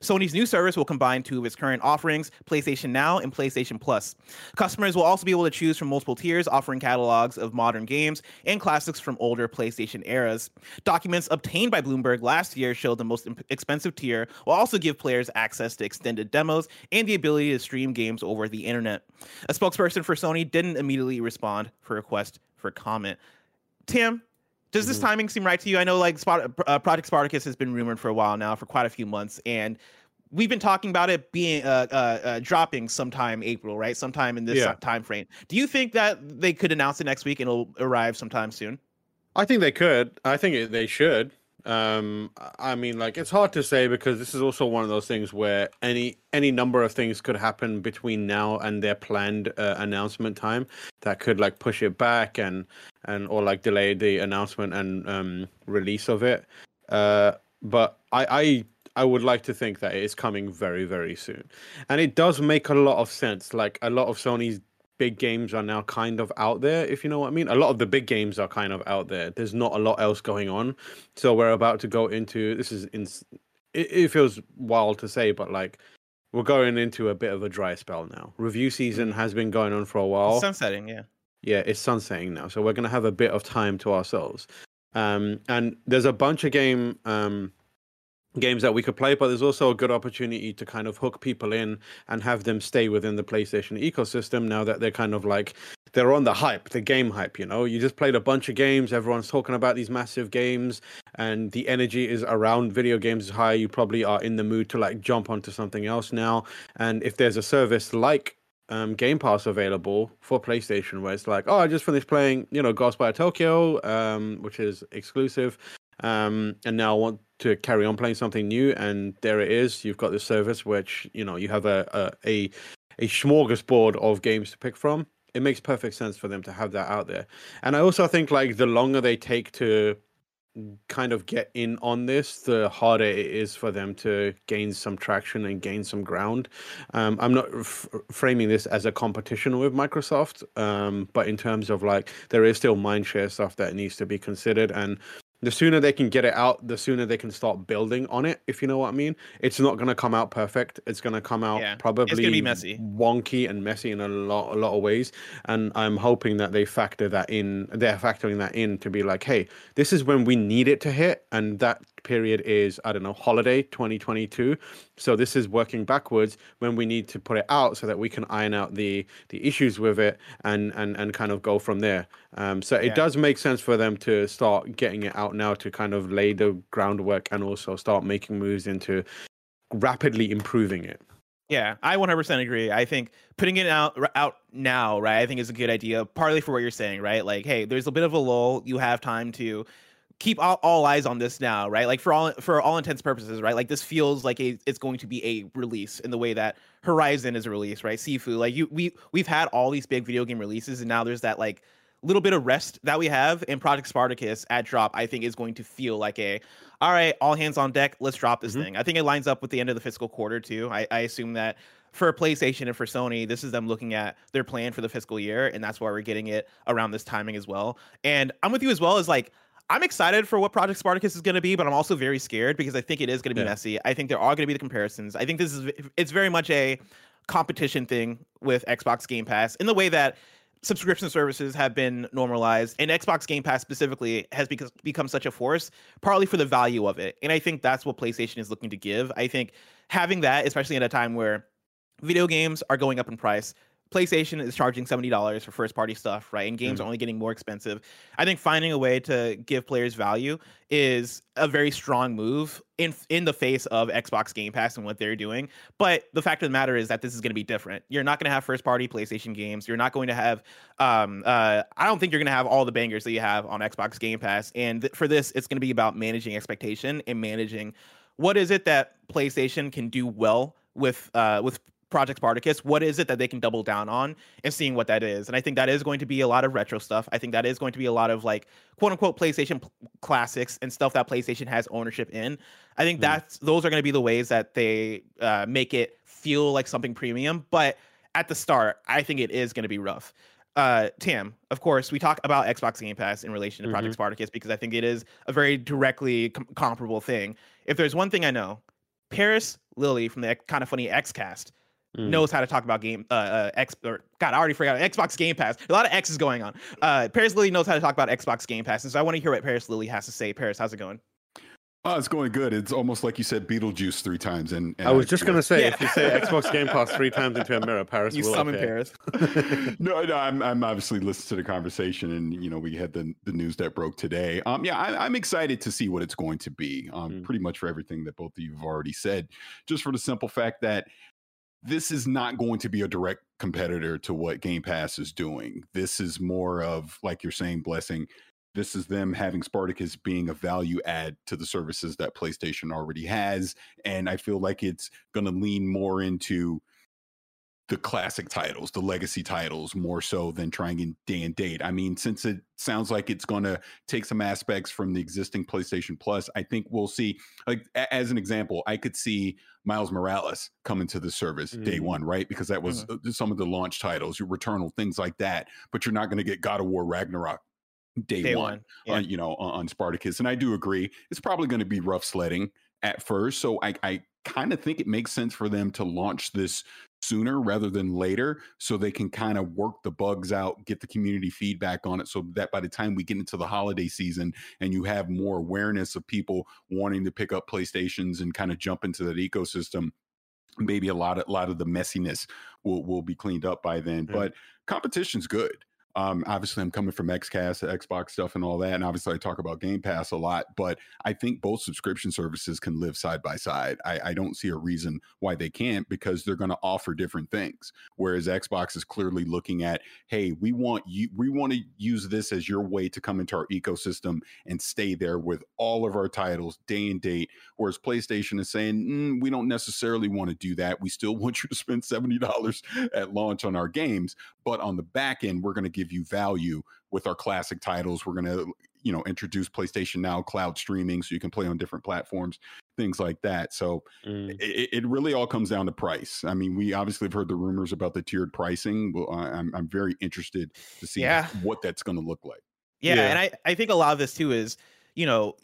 [SPEAKER 1] Sony's new service will combine two of its current offerings, PlayStation Now and PlayStation Plus. Customers will also be able to choose from multiple tiers offering catalogs of modern games and classics from older PlayStation eras. Documents obtained by Bloomberg last year showed the most expensive tier will also give players access to extended demos and the ability to stream games over the internet. A spokesperson for Sony didn't immediately respond for request for comment. Tim, does this timing seem right to you? I know like uh, Project Spartacus has been rumored for a while now, for quite a few months, and we've been talking about it being uh, uh, uh, dropping sometime April, right? Sometime in this
[SPEAKER 2] Yeah.
[SPEAKER 1] time frame. Do you think that they could announce it next week and it'll arrive sometime soon?
[SPEAKER 2] I think they could. I think it, they should. Um, I mean, like it's hard to say because this is also one of those things where any any number of things could happen between now and their planned uh, announcement time that could like push it back and and or like delay the announcement and um, release of it. Uh, but I, I I would like to think that it is coming very very soon, and it does make a lot of sense. Like a lot of Sony's big games are now kind of out there, if you know what I mean. A lot of the big games are kind of out there. There's not a lot else going on. So we're about to go into this is in it, it feels wild to say, but like we're going into a bit of a dry spell now. Review season has been going on for a while.
[SPEAKER 1] Sunsetting, yeah.
[SPEAKER 2] Yeah, it's sunsetting now. So we're gonna have a bit of time to ourselves. Um and there's a bunch of game um games that we could play, but there's also a good opportunity to kind of hook people in and have them stay within the PlayStation ecosystem now that they're kind of like they're on the hype, the game hype, you know. You just played a bunch of games, everyone's talking about these massive games and the energy is around video games is high. You probably are in the mood to like jump onto something else now. And if there's a service like um, Game Pass available for PlayStation, where it's like, oh, I just finished playing, you know, Ghostwire Tokyo, um, which is exclusive, um, and now I want to carry on playing something new, and there it is. You've got the service, which you know you have a a a, a smorgasbord of games to pick from. It makes perfect sense for them to have that out there, and I also think like the longer they take to kind of get in on this, the harder it is for them to gain some traction and gain some ground. Um, I'm not f- framing this as a competition with Microsoft, um, but in terms of like there is still mindshare stuff that needs to be considered, and the sooner they can get it out, the sooner they can start building on it. If you know what I mean, it's not going to come out perfect. It's going to come out
[SPEAKER 1] Yeah,
[SPEAKER 2] probably
[SPEAKER 1] it's gonna be messy.
[SPEAKER 2] wonky and messy in a lot, a lot of ways. And I'm hoping that they factor that in. They're factoring that in to be like, hey, this is when we need it to hit, and that period is I don't know holiday 2022. So this is working backwards when we need to put it out so that we can iron out the the issues with it and and and kind of go from there. Um, so it
[SPEAKER 1] Yeah.
[SPEAKER 2] does make sense for them to start getting it out now to kind of lay the groundwork and also start making moves into rapidly improving it.
[SPEAKER 1] Yeah, I 100% agree. I think putting it out out now, right? I think is a good idea. Partly for what you're saying, right? Like, hey, there's a bit of a lull. You have time to keep all, all eyes on this now, right? Like for all for all intents and purposes, right? Like this feels like a it's going to be a release in the way that Horizon is a release, right? Sifu, like you we we've had all these big video game releases, and now there's that like little bit of rest that we have in Project Spartacus at drop. I think is going to feel like a all right, all hands on deck. Let's drop this
[SPEAKER 2] Mhm.
[SPEAKER 1] thing. I think it lines up with the end of the fiscal quarter too. I, I assume that for PlayStation and for Sony, this is them looking at their plan for the fiscal year, and that's why we're getting it around this timing as well. And I'm with you as well as like I'm excited for what Project Spartacus is going to be, but I'm also very scared because I think it is going to be
[SPEAKER 2] Yeah.
[SPEAKER 1] messy. I think there are going to be the comparisons. I think this is it's very much a competition thing with Xbox Game Pass in the way that subscription services have been normalized and Xbox Game Pass specifically has become become such a force partly for the value of it. And I think that's what PlayStation is looking to give. I think having that especially at a time where video games are going up in price, PlayStation is charging $70 for first party stuff, right? And games are only getting more expensive. I think finding a way to give players value is a very strong move in in the face of Xbox Game Pass and what they're doing. But the fact of the matter is that this is going to be different. You're not going to have first party PlayStation games. You're not going to have um uh I don't think you're going to have all the bangers that you have on Xbox Game Pass. And th- for this it's going to be about managing expectation and managing what is it that PlayStation can do well with uh with Project Spartacus, what is it that they can double down on and seeing what that is. And I think that is going to be a lot of retro stuff. I think that is going to be a lot of like quote unquote PlayStation p- classics and stuff that PlayStation has ownership in. I think
[SPEAKER 2] Mm.
[SPEAKER 1] that's those are going to be the ways that they uh, make it feel like something premium. But at the start, I think it is going to be rough. Uh, Tam, of course, we talk about Xbox Game Pass in relation to Project Spartacus because I think it is a very directly com- comparable thing. If there's one thing I know, Paris Lilly from the kind of funny Xcast
[SPEAKER 2] Mm.
[SPEAKER 1] knows how to talk about game uh, uh X or God, I already forgot Xbox Game Pass. A lot of X's going on. Uh Paris Lilly knows how to talk about Xbox Game Pass, and so I want to hear what Paris Lilly has to say. Paris, how's it going?
[SPEAKER 4] Oh, it's going good. It's almost like you said Beetlejuice three times. And, and
[SPEAKER 2] I was just gonna say,
[SPEAKER 1] Yeah.
[SPEAKER 2] if you say Xbox Game [laughs] Pass three times into a mirror, Paris
[SPEAKER 1] You
[SPEAKER 2] will
[SPEAKER 1] summon
[SPEAKER 2] appear.
[SPEAKER 1] Paris. [laughs]
[SPEAKER 4] no, no, I'm, I'm obviously listening to the conversation, and you know we had the the news that broke today. Um, yeah, I, I'm excited to see what it's going to be. Um,
[SPEAKER 2] Mm.
[SPEAKER 4] pretty much for everything that both of you have already said, just for the simple fact that this is not going to be a direct competitor to what Game Pass is doing. This is more of like you're saying, blessing This is them having Spartacus being a value add to the services that PlayStation already has. And I feel like it's going to lean more into the classic titles, the legacy titles, more so than trying in day and date. I mean, since it sounds like it's going to take some aspects from the existing PlayStation Plus, I think we'll see. Like as an example, I could see Miles Morales coming to the service day
[SPEAKER 2] Mm.
[SPEAKER 4] one, right? Because that was uh, some of the launch titles, your Returnal, things like that. But you're not going to get God of War Ragnarok day,
[SPEAKER 1] Day
[SPEAKER 4] one,
[SPEAKER 1] one. Yeah.
[SPEAKER 4] on, you know, on, on Spartacus. And I do agree, it's probably going to be rough sledding at first. So I, I kind of think it makes sense for them to launch this sooner rather than later so they can kind of work the bugs out get the community feedback on it so that by the time we get into the holiday season and you have more awareness of people wanting to pick up playstations and kind of jump into that ecosystem maybe a lot of a lot of the messiness will will be cleaned up by then
[SPEAKER 2] Yeah.
[SPEAKER 4] but competition's good um obviously i'm coming from xcast xbox stuff and all that and obviously i talk about game pass a lot but i think both subscription services can live side by side. I, I don't see a reason why they can't because they're going to offer different things whereas xbox is clearly looking at hey we want you we want to use this as your way to come into our ecosystem and stay there with all of our titles day and date whereas playstation is saying "Mm, we don't necessarily want to do that. We still [laughs] want you to spend $70 at launch on our games but on the back end we're going to give you value with our classic titles we're going to you know introduce playstation now cloud streaming so you can play on different platforms things like that so
[SPEAKER 2] Mm.
[SPEAKER 4] it, it really all comes down to price i mean we obviously have heard the rumors about the tiered pricing well I- i'm, I'm very interested to see
[SPEAKER 1] Yeah.
[SPEAKER 4] what that's going to look like
[SPEAKER 1] Yeah,
[SPEAKER 2] Yeah.
[SPEAKER 1] and I, I think a lot of this too is, you know,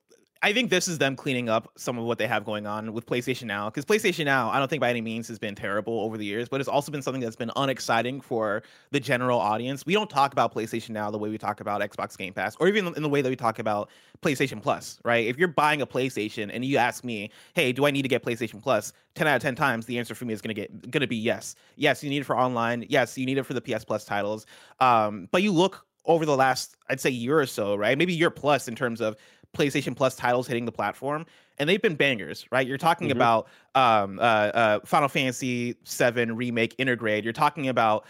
[SPEAKER 1] I think this is them cleaning up some of what they have going on with PlayStation Now. Because PlayStation Now, I don't think by any means has been terrible over the years, but it's also been something that's been unexciting for the general audience. We don't talk about PlayStation Now the way we talk about Xbox Game Pass, or even in the way that we talk about PlayStation Plus, right? If you're buying a PlayStation and you ask me, hey, do I need to get PlayStation Plus? 10 out of 10 times, the answer for me is gonna get gonna be yes. Yes, you need it for online. Yes, you need it for the PS Plus titles. Um, but you look over the last, I'd say, year or so, right? Maybe year plus in terms of PlayStation Plus titles hitting the platform, and they've been bangers, right? You're talking
[SPEAKER 2] Mhm.
[SPEAKER 1] about um, uh, uh, Final Fantasy VII Remake Intergrade. You're talking about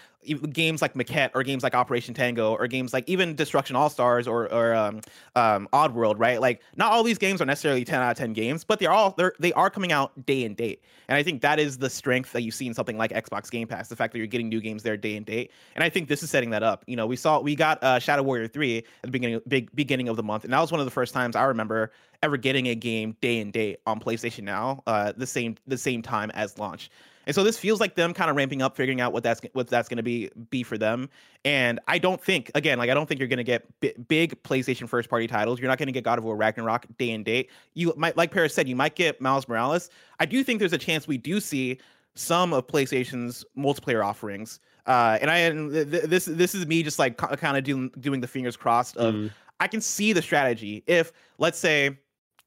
[SPEAKER 1] games like Maquette or games like Operation Tango or games like even Destruction All Stars or or um, um, Oddworld, right? Like not all these games are necessarily 10 out of 10 games, but they're all they're they are coming out day and date. And I think that is the strength that you see in something like Xbox Game Pass, the fact that you're getting new games there day and date. And I think this is setting that up. You know, we saw we got uh, Shadow Warrior 3 at the beginning big beginning of the month, and that was one of the first times I remember ever getting a game day and date on PlayStation Now, uh, the same the same time as launch. And so this feels like them kind of ramping up, figuring out what that's what that's going to be be for them. And I don't think again, like I don't think you're going to get bi- big PlayStation first party titles. You're not going to get God of War Ragnarok day and date. You might, like Paris said, you might get Miles Morales. I do think there's a chance we do see some of PlayStation's multiplayer offerings. Uh, and I and th- th- this this is me just like kind of doing doing the fingers crossed of
[SPEAKER 2] Mm.
[SPEAKER 1] I can see the strategy if let's say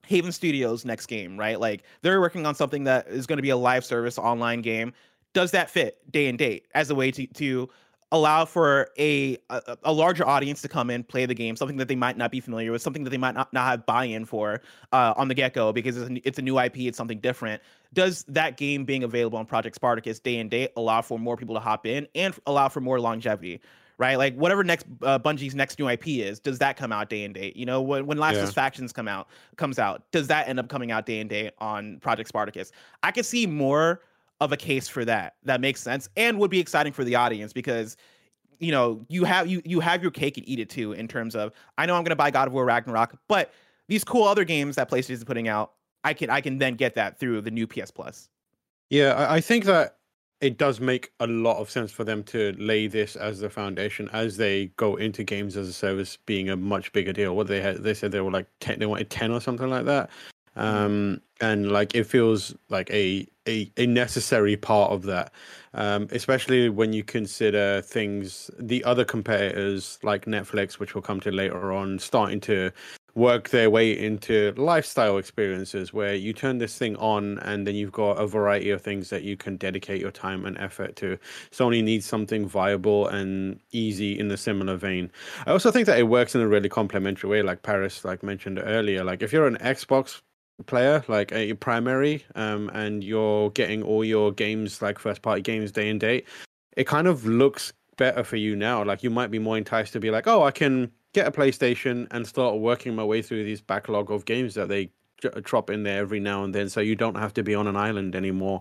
[SPEAKER 1] Haven Studios next game, right? Like they're working on something that is going to be a live service online game. Does that fit day and date as a way to to allow for a, a a larger audience to come in, play the game, something that they might not be familiar with, something that they might not, not have buy-in for uh, on the get-go because it's a, it's a new IP, it's something different. Does that game being available on Project Spartacus day and date allow for more people to hop in and allow for more longevity? Right, like whatever next uh, Bungie's next new IP is, does that come out day and date? You know, when when Last of
[SPEAKER 2] Yeah.
[SPEAKER 1] Us Factions come out comes out, does that end up coming out day and date on Project Spartacus? I could see more of a case for that. That makes sense and would be exciting for the audience because you know you have you you have your cake and eat it too in terms of I know I'm gonna buy God of War Ragnarok, but these cool other games that PlayStation is putting out, I can I can then get that through the new PS Plus.
[SPEAKER 2] Yeah, I think that it does make a lot of sense for them to lay this as the foundation as they go into games as a service being a much bigger deal. What they had, they said they were like ten, they wanted ten or something like that, um, and like it feels like a a, a necessary part of that, um, especially when you consider things the other competitors like Netflix, which we'll come to later on, starting to work their way into lifestyle experiences where you turn this thing on and then you've got a variety of things that you can dedicate your time and effort to. Sony needs something viable and easy in the similar vein. I also think that it works in a really complementary way, like Paris like mentioned earlier. Like if you're an Xbox player, like a primary, um, and you're getting all your games like first party games day and date, it kind of looks better for you now. Like you might be more enticed to be like, oh, I can get a PlayStation and start working my way through these backlog of games that they drop in there every now and then, so you don't have to be on an island anymore.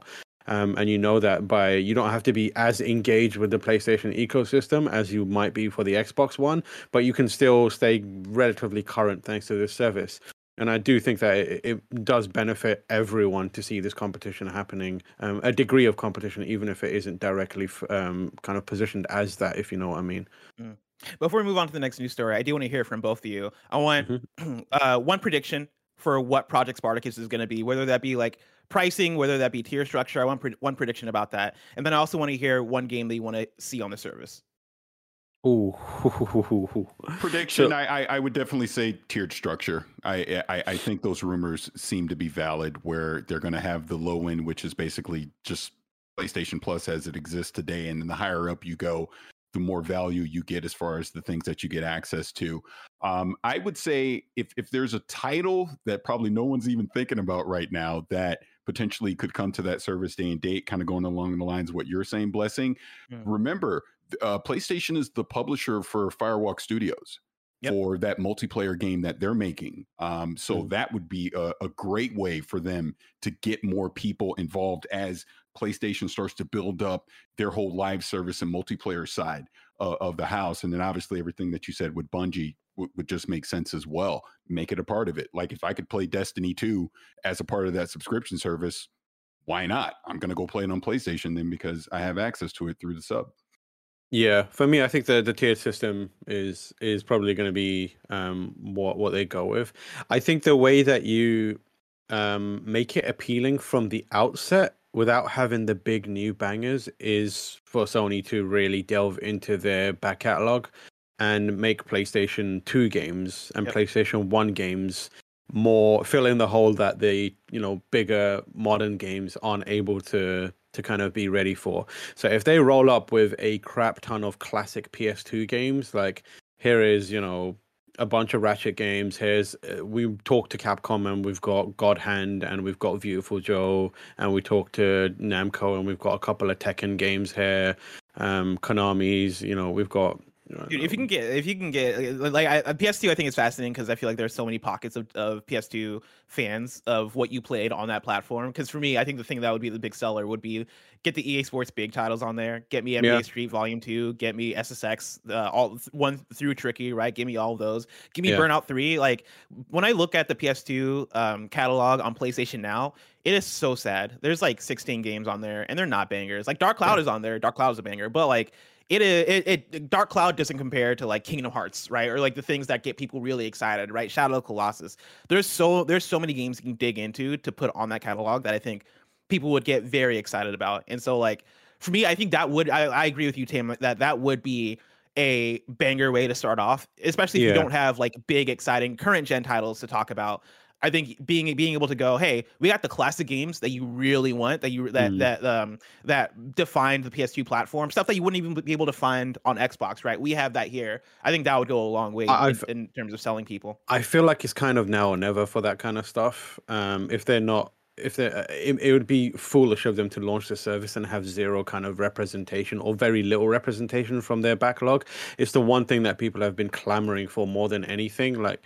[SPEAKER 2] Um, and you know that by you don't have to be as engaged with the PlayStation ecosystem as you might be for the Xbox One, but you can still stay relatively current thanks to this service. And I do think that it, it does benefit everyone to see this competition happening, um, a degree of competition, even if it isn't directly um, kind of positioned as that, if you know what I mean.
[SPEAKER 1] Mm. Before we move on to the next news story, I do want to hear from both of you. I want mm-hmm. [clears throat] uh, one prediction for what Project Spartacus is going to be, whether that be like pricing, whether that be tier structure. I want pre- one prediction about that, and then I also want to hear one game that you want to see on the service.
[SPEAKER 2] Ooh. [laughs]
[SPEAKER 4] Prediction. So, I, I would definitely say tiered structure. I, I I think those rumors seem to be valid. Where they're going to have the low end, which is basically just PlayStation Plus as it exists today, and then the higher up you go, the more value you get as far as the things that you get access to. Um, I would say if if there's a title that probably no one's even thinking about right now that potentially could come to that service day and date, kind of going along the lines of what you're saying, blessing. Mm. Remember, uh, PlayStation is the publisher for Firewalk Studios. Yep. For that multiplayer game that they're making. Um, so mm. that would be a, a great way for them to get more people involved as PlayStation starts to build up their whole live service and multiplayer side uh, of the house. And then obviously everything that you said with Bungie w- would just make sense as well. Make it a part of it. Like if I could play Destiny 2 as a part of that subscription service, why not? I'm going to go play it on PlayStation then because I have access to it through the sub.
[SPEAKER 2] Yeah, for me, I think the the tiered system is is probably going to be um, what what they go with. I think the way that you um, make it appealing from the outset without having the big new bangers is for Sony to really delve into their back catalog and make PlayStation 2 games and yep. PlayStation 1 games more fill in the hole that the you know bigger modern games aren't able to to kind of be ready for. So if they roll up with a crap ton of classic PS2 games like here is, you know, a bunch of Ratchet games. Here's uh, we talked to Capcom and we've got God Hand and we've got Viewtiful Joe and we talked to Namco and we've got a couple of Tekken games here. Um, Konami's, you know, we've got
[SPEAKER 1] Dude, if you can get, if you can get, like, I, PS2, I think it's fascinating because I feel like there's so many pockets of, of PS2 fans of what you played on that platform. Because for me, I think the thing that would be the big seller would be get the EA Sports big titles on there, get me NBA yeah. Street Volume Two, get me SSX, uh, all one through Tricky, right? Give me all of those. Give me yeah. Burnout Three. Like when I look at the PS2 um, catalog on PlayStation now, it is so sad. There's like 16 games on there, and they're not bangers. Like Dark Cloud yeah. is on there. Dark Cloud is a banger, but like it, it it Dark Cloud doesn't compare to like Kingdom Hearts, right? Or like the things that get people really excited, right? Shadow of Colossus. There's so there's so many games you can dig into to put on that catalog that I think people would get very excited about. And so like for me, I think that would I, I agree with you, Tim, that that would be a banger way to start off, especially if yeah. you don't have like big, exciting current gen titles to talk about. I think being being able to go, hey, we got the classic games that you really want, that you that mm. that um that defined the PS2 platform, stuff that you wouldn't even be able to find on Xbox, right? We have that here. I think that would go a long way in, in, terms of selling people.
[SPEAKER 2] I feel like it's kind of now or never for that kind of stuff. Um, if they're not if they uh, it, it, would be foolish of them to launch the service and have zero kind of representation or very little representation from their backlog it's the one thing that people have been clamoring for more than anything like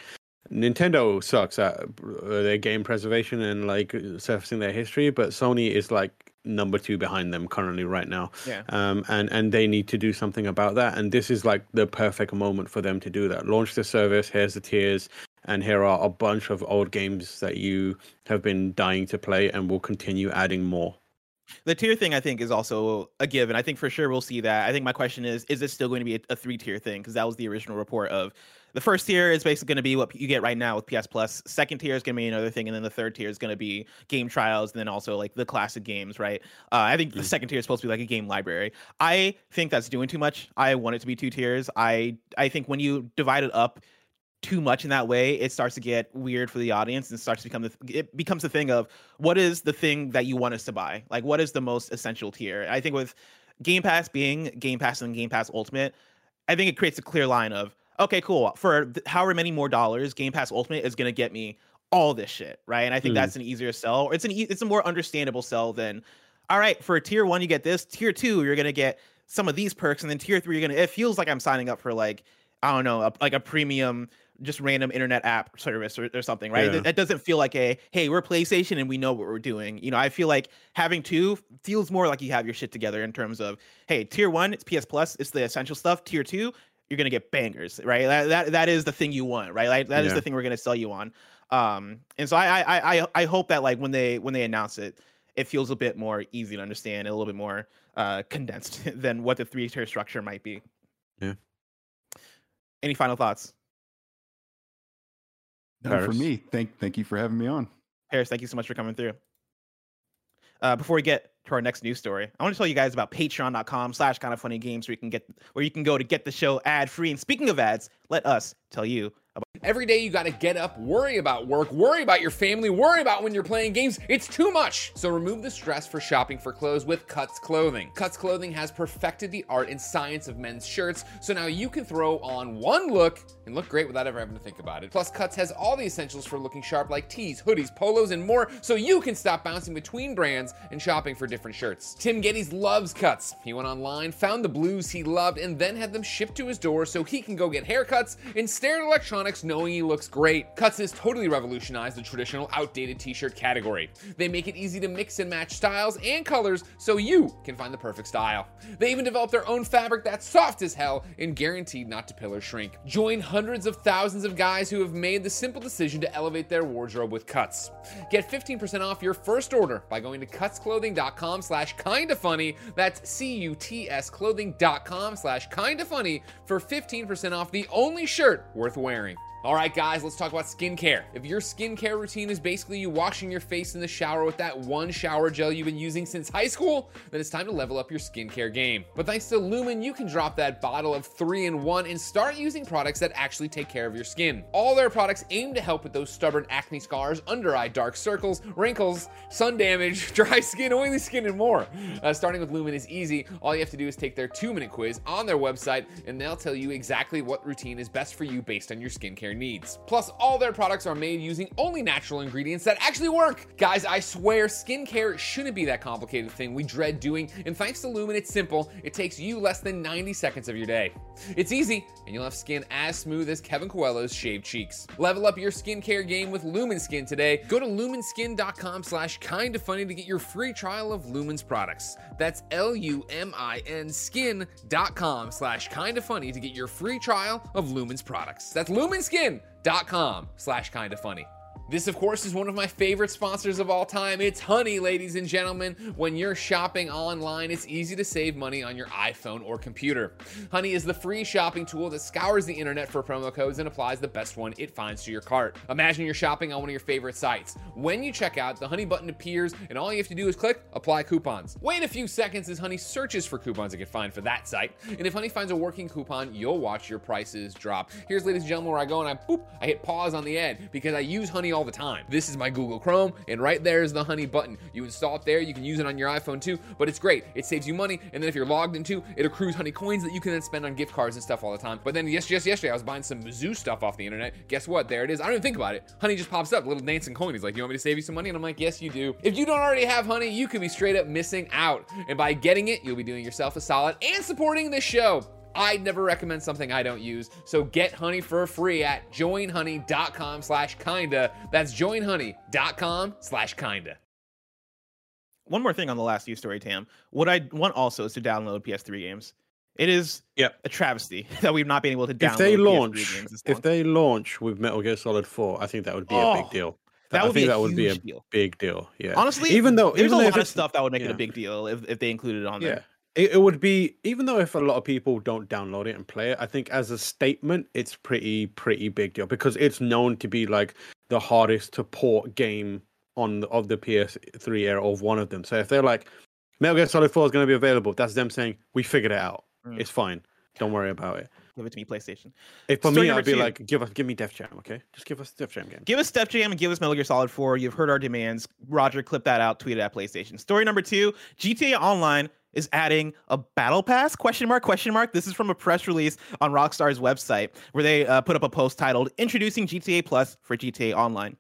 [SPEAKER 2] Nintendo sucks at uh, their game preservation and like surfacing their history, but Sony is like number two behind them currently right now.
[SPEAKER 1] Yeah.
[SPEAKER 2] Um, and and they need to do something about that. And this is like the perfect moment for them to do that. Launch the service. Here's the tiers, and here are a bunch of old games that you have been dying to play, and will continue adding more.
[SPEAKER 1] The tier thing, I think, is also a given. I think for sure we'll see that. I think my question is: Is this still going to be a, a three tier thing? Because that was the original report of the first tier is basically going to be what you get right now with PS Plus. Second tier is going to be another thing, and then the third tier is going to be game trials, and then also like the classic games, right? Uh, I think the second tier is supposed to be like a game library. I think that's doing too much. I want it to be two tiers. I I think when you divide it up too much in that way, it starts to get weird for the audience and starts to become the it becomes the thing of what is the thing that you want us to buy? Like what is the most essential tier? I think with Game Pass being Game Pass and Game Pass Ultimate, I think it creates a clear line of okay, cool. For however many more dollars, Game Pass Ultimate is going to get me all this shit, right? And I think mm. that's an easier sell. It's an e- it's a more understandable sell than all right, for tier 1 you get this, tier 2 you're going to get some of these perks and then tier 3 you're going to it feels like I'm signing up for like I don't know, a, like a premium just random internet app service or, or something, right?
[SPEAKER 2] Yeah.
[SPEAKER 1] That, that doesn't feel like a hey, we're PlayStation and we know what we're doing. You know, I feel like having two feels more like you have your shit together in terms of hey, tier one, it's PS Plus, it's the essential stuff. Tier two, you're gonna get bangers, right? That that, that is the thing you want, right? Like that is
[SPEAKER 2] Yeah.
[SPEAKER 1] the thing we're gonna sell you on. Um, and so I I I I hope that like when they when they announce it, it feels a bit more easy to understand, a little bit more uh condensed [laughs] than what the three tier structure might be.
[SPEAKER 2] Yeah.
[SPEAKER 1] Any final thoughts?
[SPEAKER 4] None for me. Thank thank you for having me on.
[SPEAKER 1] Paris, thank you so much for coming through. Uh, before we get to our next news story, I want to tell you guys about patreon.com slash kind of funny games where you can get where you can go to get the show ad free. And speaking of ads, let us tell you
[SPEAKER 5] Every day you gotta get up, worry about work, worry about your family, worry about when you're playing games. It's too much. So remove the stress for shopping for clothes with Cuts Clothing. Cuts Clothing has perfected the art and science of men's shirts, so now you can throw on one look and look great without ever having to think about it. Plus, Cuts has all the essentials for looking sharp like tees, hoodies, polos, and more, so you can stop bouncing between brands and shopping for different shirts. Tim Gettys loves Cuts. He went online, found the blues he loved, and then had them shipped to his door so he can go get haircuts and stare at electronics knowing he looks great. Cuts has totally revolutionized the traditional outdated t-shirt category. They make it easy to mix and match styles and colors so you can find the perfect style. They even developed their own fabric that's soft as hell and guaranteed not to pill or shrink. Join hundreds of thousands of guys who have made the simple decision to elevate their wardrobe with Cuts. Get 15% off your first order by going to cutsclothing.com slash kinda funny. That's C-U-T-S clothing.com slash kinda funny for 15% off the only shirt worth wearing. All right, guys, let's talk about skincare. If your skincare routine is basically you washing your face in the shower with that one shower gel you've been using since high school, then it's time to level up your skincare game. But thanks to Lumin, you can drop that bottle of 3 in 1 and start using products that actually take care of your skin. All their products aim to help with those stubborn acne scars, under eye dark circles, wrinkles, sun damage, [laughs] dry skin, oily skin, and more. Uh, starting with Lumin is easy. All you have to do is take their two minute quiz on their website, and they'll tell you exactly what routine is best for you based on your skincare needs. Plus, all their products are made using only natural ingredients that actually work. Guys, I swear, skincare shouldn't be that complicated thing we dread doing, and thanks to Lumin, it's simple. It takes you less than 90 seconds of your day. It's easy, and you'll have skin as smooth as Kevin Coelho's shaved cheeks. Level up your skincare game with Lumin Skin today. Go to luminskin.com slash kinda funny to get your free trial of Lumin's products. That's L-U-M-I-N skin.com slash kinda funny to get your free trial of Lumin's products. That's luminskin.com slash kinda funny. This, of course, is one of my favorite sponsors of all time. It's Honey, ladies and gentlemen. When you're shopping online, it's easy to save money on your iPhone or computer. Honey is the free shopping tool that scours the internet for promo codes and applies the best one it finds to your cart. Imagine you're shopping on one of your favorite sites. When you check out, the Honey button appears, and all you have to do is click Apply Coupons. Wait a few seconds as Honey searches for coupons it can find for that site. And if Honey finds a working coupon, you'll watch your prices drop. Here's, ladies and gentlemen, where I go and I boop, I hit pause on the ad because I use Honey all the time. This is my Google Chrome, and right there is the Honey button. You install it there, you can use it on your iPhone too, but it's great. It saves you money, and then if you're logged into, it accrues Honey coins that you can then spend on gift cards and stuff all the time. But then, yes, yesterday, I was buying some Mizzou stuff off the internet. Guess what? There it is. I don't even think about it. Honey just pops up, little dancing coin. He's like, You want me to save you some money? And I'm like, Yes, you do. If you don't already have Honey, you could be straight up missing out. And by getting it, you'll be doing yourself a solid and supporting this show. I'd never recommend something I don't use. So get honey for free at joinhoney.com slash kinda. That's joinhoney.com slash kinda.
[SPEAKER 1] one more thing on the last news story, Tam. What I want also is to download PS3 games. It is
[SPEAKER 2] Yep.
[SPEAKER 1] a travesty [laughs] that we've not been able to download
[SPEAKER 2] If they
[SPEAKER 1] PS3
[SPEAKER 2] launch,
[SPEAKER 1] games this
[SPEAKER 2] if they launch with Metal Gear Solid 4, I think that would be a
[SPEAKER 1] Oh,
[SPEAKER 2] big deal.
[SPEAKER 1] that
[SPEAKER 2] I
[SPEAKER 1] would be
[SPEAKER 2] think
[SPEAKER 1] a
[SPEAKER 2] that would be a
[SPEAKER 1] deal.
[SPEAKER 2] big deal. Yeah.
[SPEAKER 1] Honestly,
[SPEAKER 2] even though
[SPEAKER 1] there's
[SPEAKER 2] even
[SPEAKER 1] a
[SPEAKER 2] though
[SPEAKER 1] lot
[SPEAKER 2] if
[SPEAKER 1] of stuff that would make it a big deal if, if they included it on
[SPEAKER 2] Yeah. It, it would be even though if a lot of people don't download it and play it, I think as a statement it's pretty pretty big deal because it's known to be like the hardest to port game on the, of the PS3 era of one of them. So if they're like Metal Gear Solid 4 is going to be available, that's them saying we figured it out.
[SPEAKER 1] Mm.
[SPEAKER 2] It's fine. Don't worry about it.
[SPEAKER 1] Give it to me, PlayStation.
[SPEAKER 2] If for
[SPEAKER 1] Story
[SPEAKER 2] me, I'd be
[SPEAKER 1] two.
[SPEAKER 2] like, give us, give me Def Jam, okay? Just give us Def Jam game.
[SPEAKER 1] Give us Step Jam and give us Metal Gear Solid 4. You've heard our demands. Roger, clip that out, tweet it at PlayStation. Story number two: GTA Online is adding a battle pass? Question mark? Question mark? This is from a press release on Rockstar's website where they uh, put up a post titled "Introducing GTA Plus for GTA Online."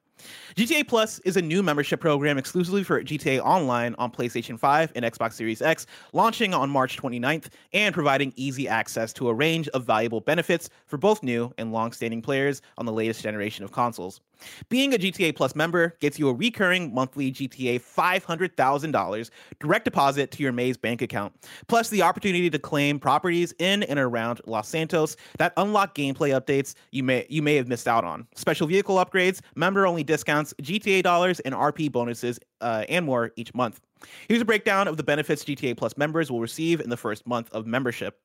[SPEAKER 1] GTA Plus is a new membership program exclusively for GTA Online on PlayStation 5 and Xbox Series X, launching on March 29th and providing easy access to a range of valuable benefits for both new and long-standing players on the latest generation of consoles. Being a GTA Plus member gets you a recurring monthly GTA $500,000 direct deposit to your Maze bank account, plus the opportunity to claim properties in and around Los Santos that unlock gameplay updates you may you may have missed out on, special vehicle upgrades, member-only discounts, GTA dollars, and RP bonuses, uh, and more each month. Here's a breakdown of the benefits GTA Plus members will receive in the first month of membership.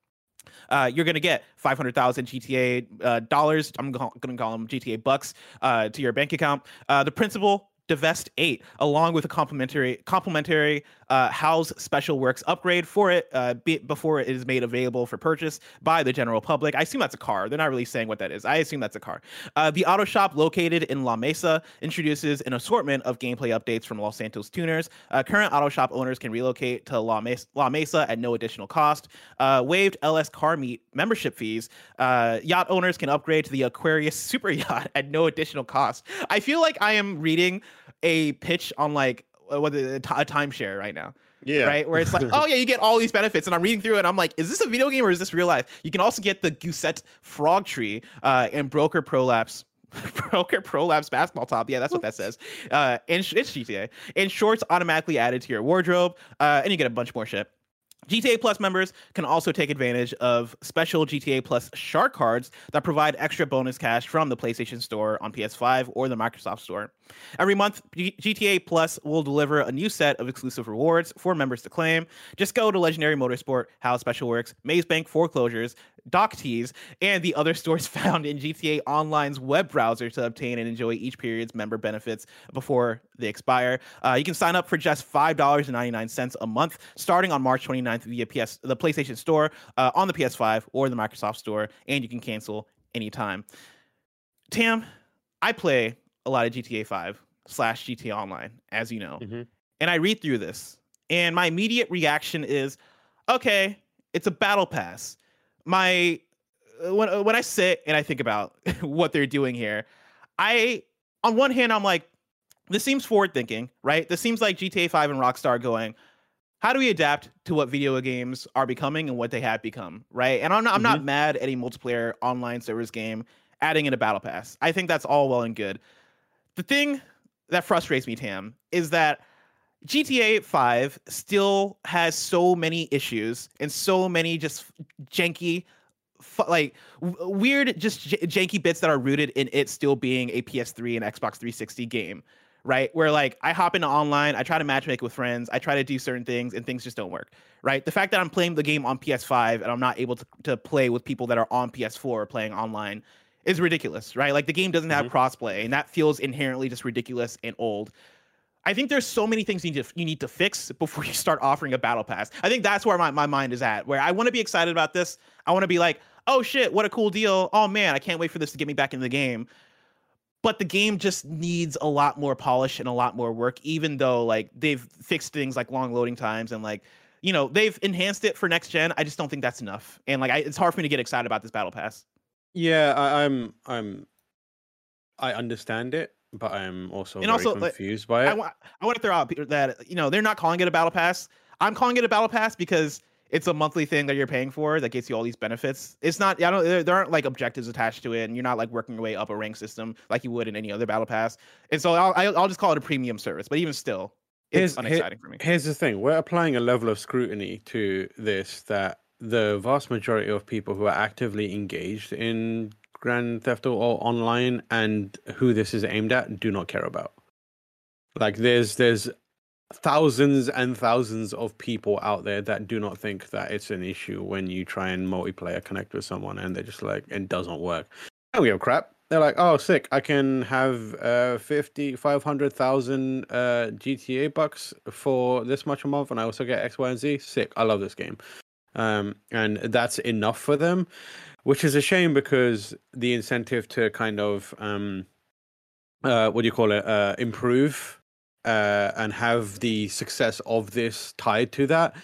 [SPEAKER 1] Uh, you're going to get 500,000 GTA uh, dollars. I'm going to call them GTA bucks uh, to your bank account. Uh, the principal divest 8 along with a complimentary complimentary uh, Hao's Special Works upgrade for it uh, be, before it is made available for purchase by the general public. I assume that's a car. They're not really saying what that is. I assume that's a car. Uh, the auto shop located in la mesa introduces an assortment of gameplay updates from los santos tuners. Uh, current auto shop owners can relocate to la mesa, la mesa at no additional cost. Uh, waived ls car meet membership fees. Uh, yacht owners can upgrade to the aquarius [laughs] super yacht at no additional cost. I feel like i am reading a pitch on like uh, what a, a timeshare right now.
[SPEAKER 2] Yeah.
[SPEAKER 1] Right. Where it's like, [laughs] oh yeah, you get all these benefits, and I'm reading through it, and I'm like, is this a video game or is this real life? You can also get the Goosette Frog Tree uh, and Broker Prolapse. [laughs] Broker Prolapse basketball top. Yeah, that's what that says. Uh, and sh- it's GTA. And shorts automatically added to your wardrobe. Uh, and you get a bunch more shit. GTA Plus members can also take advantage of special GTA Plus shark cards that provide extra bonus cash from the PlayStation Store on PS5 or the Microsoft Store. Every month, G- GTA Plus will deliver a new set of exclusive rewards for members to claim. Just go to Legendary Motorsport, Hao's Special Works, Maze Bank Foreclosures, Dock Tease, and the other [laughs] stores found in GTA Online's web browser to obtain and enjoy each period's member benefits before they expire. Uh, you can sign up for just $5.99 a month starting on March 29th via PS, the PlayStation Store, uh, on the PS5 or the Microsoft Store, and you can cancel anytime. Tam, I play a lot of GTA 5 slash GTA Online, as you know,
[SPEAKER 2] Mhm.
[SPEAKER 1] and I read through this, and my immediate reaction is, okay, it's a battle pass. My uh, when uh, when I sit and I think about [laughs] what they're doing here, I on one hand I'm like, this seems forward thinking, right? This seems like GTA 5 and Rockstar going, how do we adapt to what video games are becoming and what they have become, right? And I'm not, I'm not mad at a multiplayer online service game adding in a battle pass. I think that's all well and good. The thing that frustrates me, Tam, is that GTA 5 still has so many issues and so many just janky like w- weird just j- janky bits that are rooted in it still being a PS3 and Xbox 360 game right? Where like I hop into online I try to matchmake with friends I try to do certain things and things just don't work right? The fact that I'm playing the game on PS5 and I'm not able to, to play with people that are on PS4 playing online is ridiculous right like the game doesn't have mm-hmm. crossplay and that feels inherently just ridiculous and old I think there's so many things you need to you need to fix before you start offering a battle pass. I think that's where my, my mind is at. Where I want to be excited about this. I want to be like, oh shit, what a cool deal. Oh man, I can't wait for this to get me back in the game. But the game just needs a lot more polish and a lot more work, even though like they've fixed things like long loading times and like, you know, they've enhanced it for next gen. I just don't think that's enough. And like I, it's hard for me to get excited about this battle pass.
[SPEAKER 2] Yeah, I, I'm I'm I understand it, but I'm also
[SPEAKER 1] And also, like,
[SPEAKER 2] confused by
[SPEAKER 1] I
[SPEAKER 2] it.
[SPEAKER 1] want I want to throw out people that you know they're not calling it a battle pass. I'm calling it a battle pass because it's a monthly thing that you're paying for that gets you all these benefits. It's not I don't there, there aren't like objectives attached to it, and you're not like working your way up a rank system like you would in any other battle pass. And so I'll I'll just call it a premium service. But even still, it's
[SPEAKER 2] Here's- here-
[SPEAKER 1] unexciting for me.
[SPEAKER 2] Here's the thing: we're applying a level of scrutiny to this that the vast majority of people who are actively engaged in Grand Theft Auto Online and who this is aimed at do not care about. Like, there's there's thousands and thousands of people out there that do not think that it's an issue when you try and multiplayer connect with someone and they're just like it doesn't work. I don't give a crap. They're like, oh, sick! I can have uh 50, 500,000 uh GTA bucks for this much a month, and I also get X, Y, and Z. Sick! I love this game, um, and that's enough for them, which is a shame because the incentive to kind of um, uh, what do you call it, uh, improve uh, and have the success of this tied to that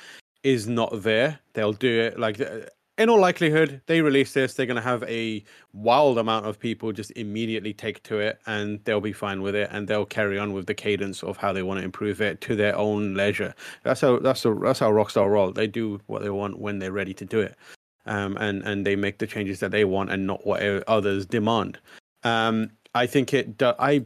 [SPEAKER 2] is not there. They'll do it like uh, in all likelihood, they release this, they're going to have a wild amount of people just immediately take to it and they'll be fine with it and they'll carry on with the cadence of how they want to improve it to their own leisure. That's how that's how, that's how Rockstar roll. They do what they want when they're ready to do it. Um, and and they make the changes that they want and not what others demand. Um, I think it. I,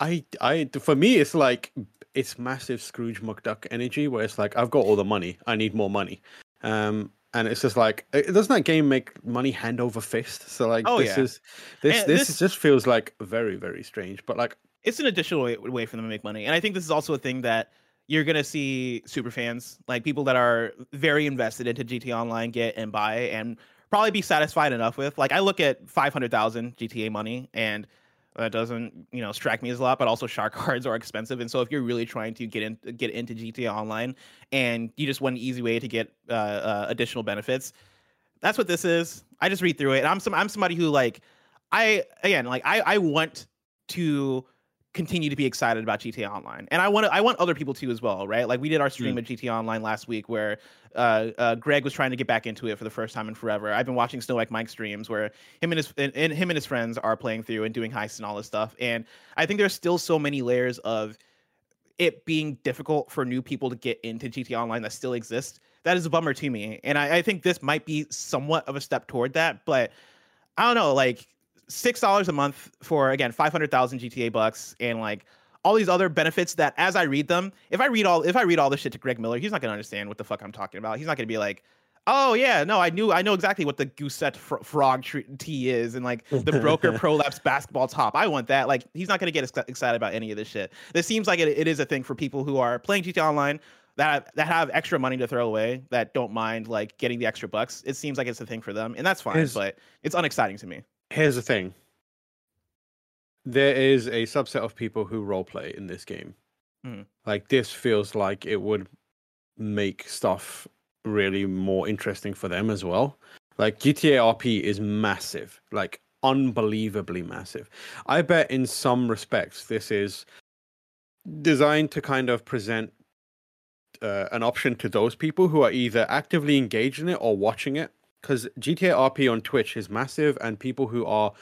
[SPEAKER 2] I, I. For me, it's like it's massive Scrooge McDuck energy, where it's like I've got all the money, I need more money. Um, and it's just like, uh, doesn't that game make money hand over fist? So like,
[SPEAKER 1] Oh,
[SPEAKER 2] this
[SPEAKER 1] yeah.
[SPEAKER 2] is this, this
[SPEAKER 1] this-
[SPEAKER 2] just feels like very very strange. But like,
[SPEAKER 1] it's an additional way, way for them to make money. And I think this is also a thing that you're gonna see super fans, like people that are very invested into GT Online, get and buy and probably be satisfied enough with. Like I look at five hundred thousand GTA money, and that doesn't you know strike me as a lot. But also shark [laughs] cards are expensive, and so if you're really trying to get in get into GTA Online, and you just want an easy way to get uh, uh, additional benefits, that's what this is. I just read through it. And I'm some I'm somebody who like I again like I I want to continue to be excited about GTA Online, and I want to, I want other people to as well, right? Like we did our stream
[SPEAKER 2] Mm.
[SPEAKER 1] at GTA Online last week, where uh, uh, Greg was trying to get back into it for the first time in forever. I've been watching Snowbike Mike streams where him and his and, and him and his friends are playing through and doing heists and all this stuff, and I think there's still so many layers of it being difficult for new people to get into GTA Online that still exists. That is a bummer to me, and I, I think this might be somewhat of a step toward that, but I don't know, like six dollars a month for again five hundred thousand GTA bucks and like all these other benefits that as I read them, if I read all if I read all this shit to Greg Miller, he's not gonna understand what the fuck I'm talking about. He's not gonna be like, oh yeah, no, I knew I know exactly what the Goosette fr- frog tea is and like the broker [laughs] prolapse basketball top. I want that. Like he's not gonna get ex- excited about any of this shit. This seems like it, it is a thing for people who are playing GTA Online. That, that have extra money to throw away that don't mind like getting the extra bucks it seems like it's a thing for them and that's fine
[SPEAKER 2] Here's-
[SPEAKER 1] but it's unexciting to me
[SPEAKER 2] here's the thing. There is a subset of people who roleplay in this game.
[SPEAKER 1] Mhm.
[SPEAKER 2] Like this feels like it would make stuff really more interesting for them as well. Like GTA RP is massive, like unbelievably massive. I bet in some respects this is designed to kind of present uh, an option to those people who are either actively engaged in it or watching it. Because GTA RP on Twitch is massive, and people who are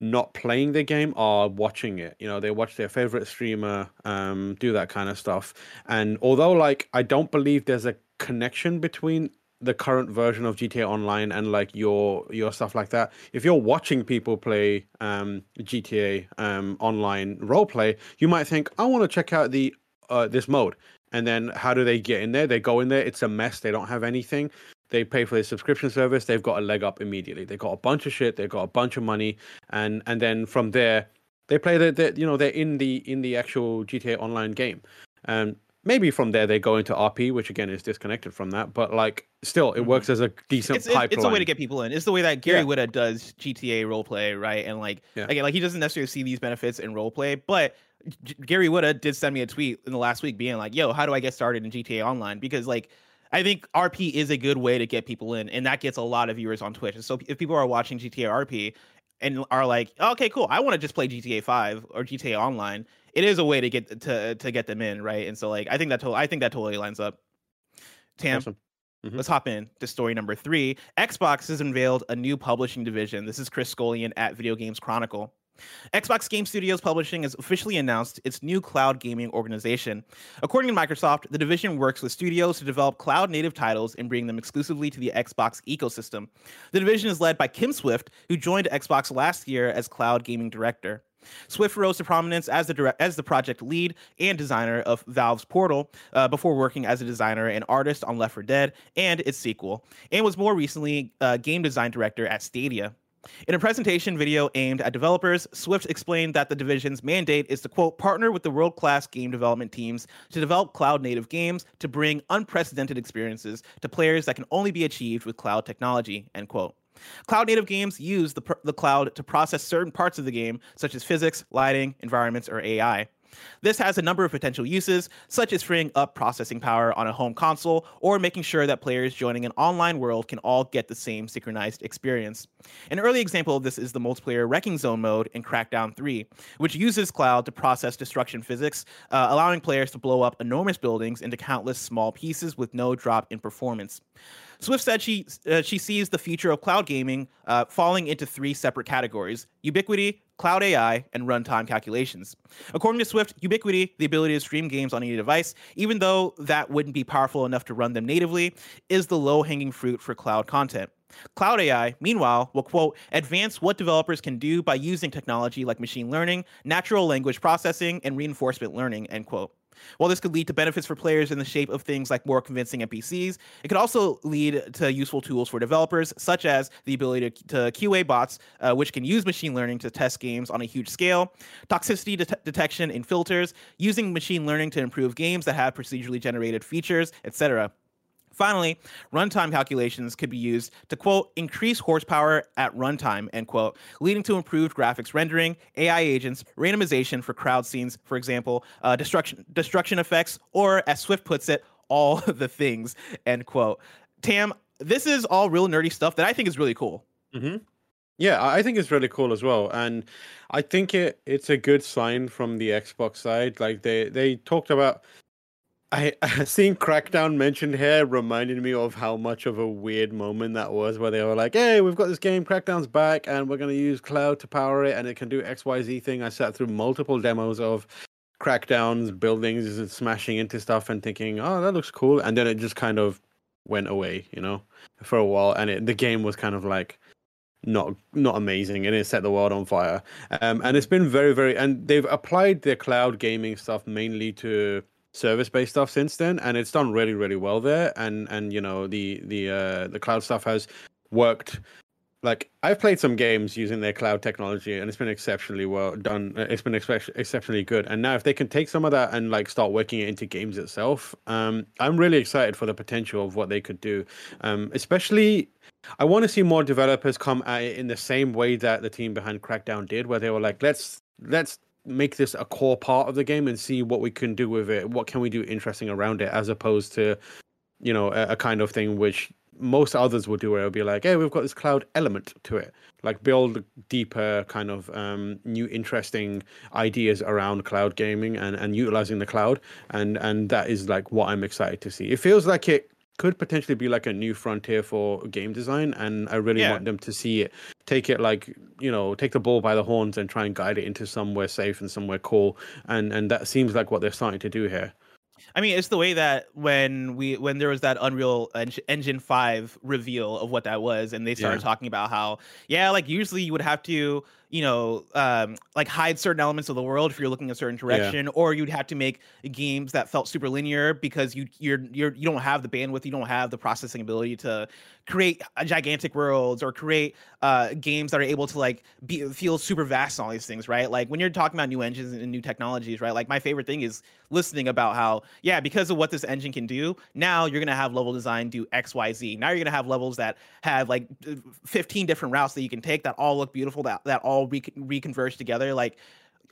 [SPEAKER 2] not playing the game are watching it. You know, they watch their favorite streamer um, do that kind of stuff. And although, like, I don't believe there's a connection between the current version of GTA Online and like your your stuff like that. If you're watching people play um, GTA um, Online roleplay, you might think, I want to check out the uh, this mode. And then how do they get in there? They go in there. It's a mess. They don't have anything. They pay for their subscription service. They've got a leg up immediately. They've got a bunch of shit. they've got a bunch of money, and and then from there, they play the, the you know they're in the in the actual GTA Online game, and maybe from there they go into RP, which again is disconnected from that. But like still, it works mm-hmm. as a decent
[SPEAKER 1] it's, it's,
[SPEAKER 2] pipeline.
[SPEAKER 1] it's a way to get people in. It's the way that Gary
[SPEAKER 2] Yeah.
[SPEAKER 1] Whitta does GTA roleplay, right? And like
[SPEAKER 2] Yeah.
[SPEAKER 1] again, like he doesn't necessarily see these benefits in roleplay, but G- Gary Whitta did send me a tweet in the last week being like, "Yo, how do I get started in GTA Online?" Because like I think RP is a good way to get people in, and that gets a lot of viewers on Twitch. And so if people are watching GTA RP and are like, "Okay, cool, I want to just play GTA Five or GTA Online," it is a way to get to to get them in, right? And so like I think that to- I think that totally lines up. Tam,
[SPEAKER 2] Awesome. Mhm.
[SPEAKER 1] Let's hop in to story number three. Xbox has unveiled a new publishing division. This is Chris Scullion at Video Games Chronicle. Xbox Game Studios Publishing has officially announced its new cloud gaming organization. According to Microsoft, the division works with studios to develop cloud native titles and bring them exclusively to the Xbox ecosystem. The division is led by Kim Swift, who joined Xbox last year as cloud gaming director. Swift rose to prominence as the direct, as the project lead and designer of Valve's Portal uh, before working as a designer and artist on Left 4 Dead and its sequel, and was more recently uh, game design director at Stadia. In a presentation video aimed at developers, Swift explained that the division's mandate is to quote partner with the world-class game development teams to develop cloud-native games to bring unprecedented experiences to players that can only be achieved with cloud technology end quote. Cloud native games use the, the cloud to process certain parts of the game, such as physics, lighting, environments, or AI. This has a number of potential uses, such as freeing up processing power on a home console or making sure that players joining an online world can all get the same synchronized experience. An early example of this is the multiplayer Wrecking Zone mode in Crackdown 3, which uses cloud to process destruction physics, uh, allowing players to blow up enormous buildings into countless small pieces with no drop in performance. Swift said she uh, she sees the future of cloud gaming uh, falling into three separate categories: ubiquity, cloud AI, and runtime calculations. According to Swift, ubiquity, the ability to stream games on any device, even though that wouldn't be powerful enough to run them natively, is the low-hanging fruit for cloud content. Cloud AI, meanwhile, will quote, advance what developers can do by using technology like machine learning, natural language processing, and reinforcement learning, end quote. While this could lead to benefits for players in the shape of things like more convincing NPCs, it could also lead to useful tools for developers, such as the ability to, to QA bots, uh, which can use machine learning to test games on a huge scale, toxicity det- detection in filters, using machine learning to improve games that have procedurally generated features, etc. Finally, runtime calculations could be used to quote increase horsepower at runtime end quote, leading to improved graphics rendering, AI agents, randomization for crowd scenes, for example, uh, destruction destruction effects, or as Swift puts it, all [laughs] the things end quote. Tam, this is all real nerdy stuff that I think is really cool.
[SPEAKER 2] Mm-hmm. Yeah, I think it's really cool as well, and I think it it's a good sign from the Xbox side. Like they they talked about I, [laughs] seeing Crackdown mentioned here reminded me of how much of a weird moment that was, where they were like, "Hey, we've got this game, Crackdown's back, and we're going to use cloud to power it, and it can do X, Y, Z thing." I sat through multiple demos of Crackdown's buildings and smashing into stuff, and thinking, "Oh, that looks cool," and then it just kind of went away, you know, for a while, and it, the game was kind of like not not amazing and it set the world on fire um, and it's been very very and they've applied their cloud gaming stuff mainly to service based stuff since then and it's done really really well there and and you know the the uh the cloud stuff has worked like I've played some games using their cloud technology and it's been exceptionally well done. It's been expe- exceptionally good. And now if they can take some of that and like start working it into games itself, um, I'm really excited for the potential of what they could do. Um, especially, I want to see more developers come at it in the same way that the team behind Crackdown did, where they were like, let's let's make this a core part of the game and see what we can do with it. What can we do interesting around it, as opposed to, you know, a, a kind of thing which most others would do, where it'll be like, hey, we've got this cloud element to it. Like build deeper, kind of um, new, interesting ideas around cloud gaming and, and utilizing the cloud, and and that is like what I'm excited to see. It feels like it could potentially be like a new frontier for game design and i really
[SPEAKER 1] Yeah.
[SPEAKER 2] want them to see it take it like you know take the ball by the horns and try and guide it into somewhere safe and somewhere cool and and that seems like what they're starting to do here
[SPEAKER 1] I mean, it's the way that when we when there was that Unreal Eng- Engine five reveal of what that was, and they started
[SPEAKER 2] Yeah.
[SPEAKER 1] talking about how yeah, like usually you would have to you know um, like hide certain elements of the world if you're looking a certain direction, or you'd have to make games that felt super linear because you you're you're you don't have the bandwidth, you don't have the processing ability to create uh, gigantic worlds or create uh, games that are able to like be feel super vast and all these things, right? Like when you're talking about new engines and new technologies, right? Like my favorite thing is listening about how yeah, because of what this engine can do, now you're gonna have level design do X, Y, Z. Now you're gonna have levels that have like 15 different routes that you can take that all look beautiful, that that all re- reconverge together, like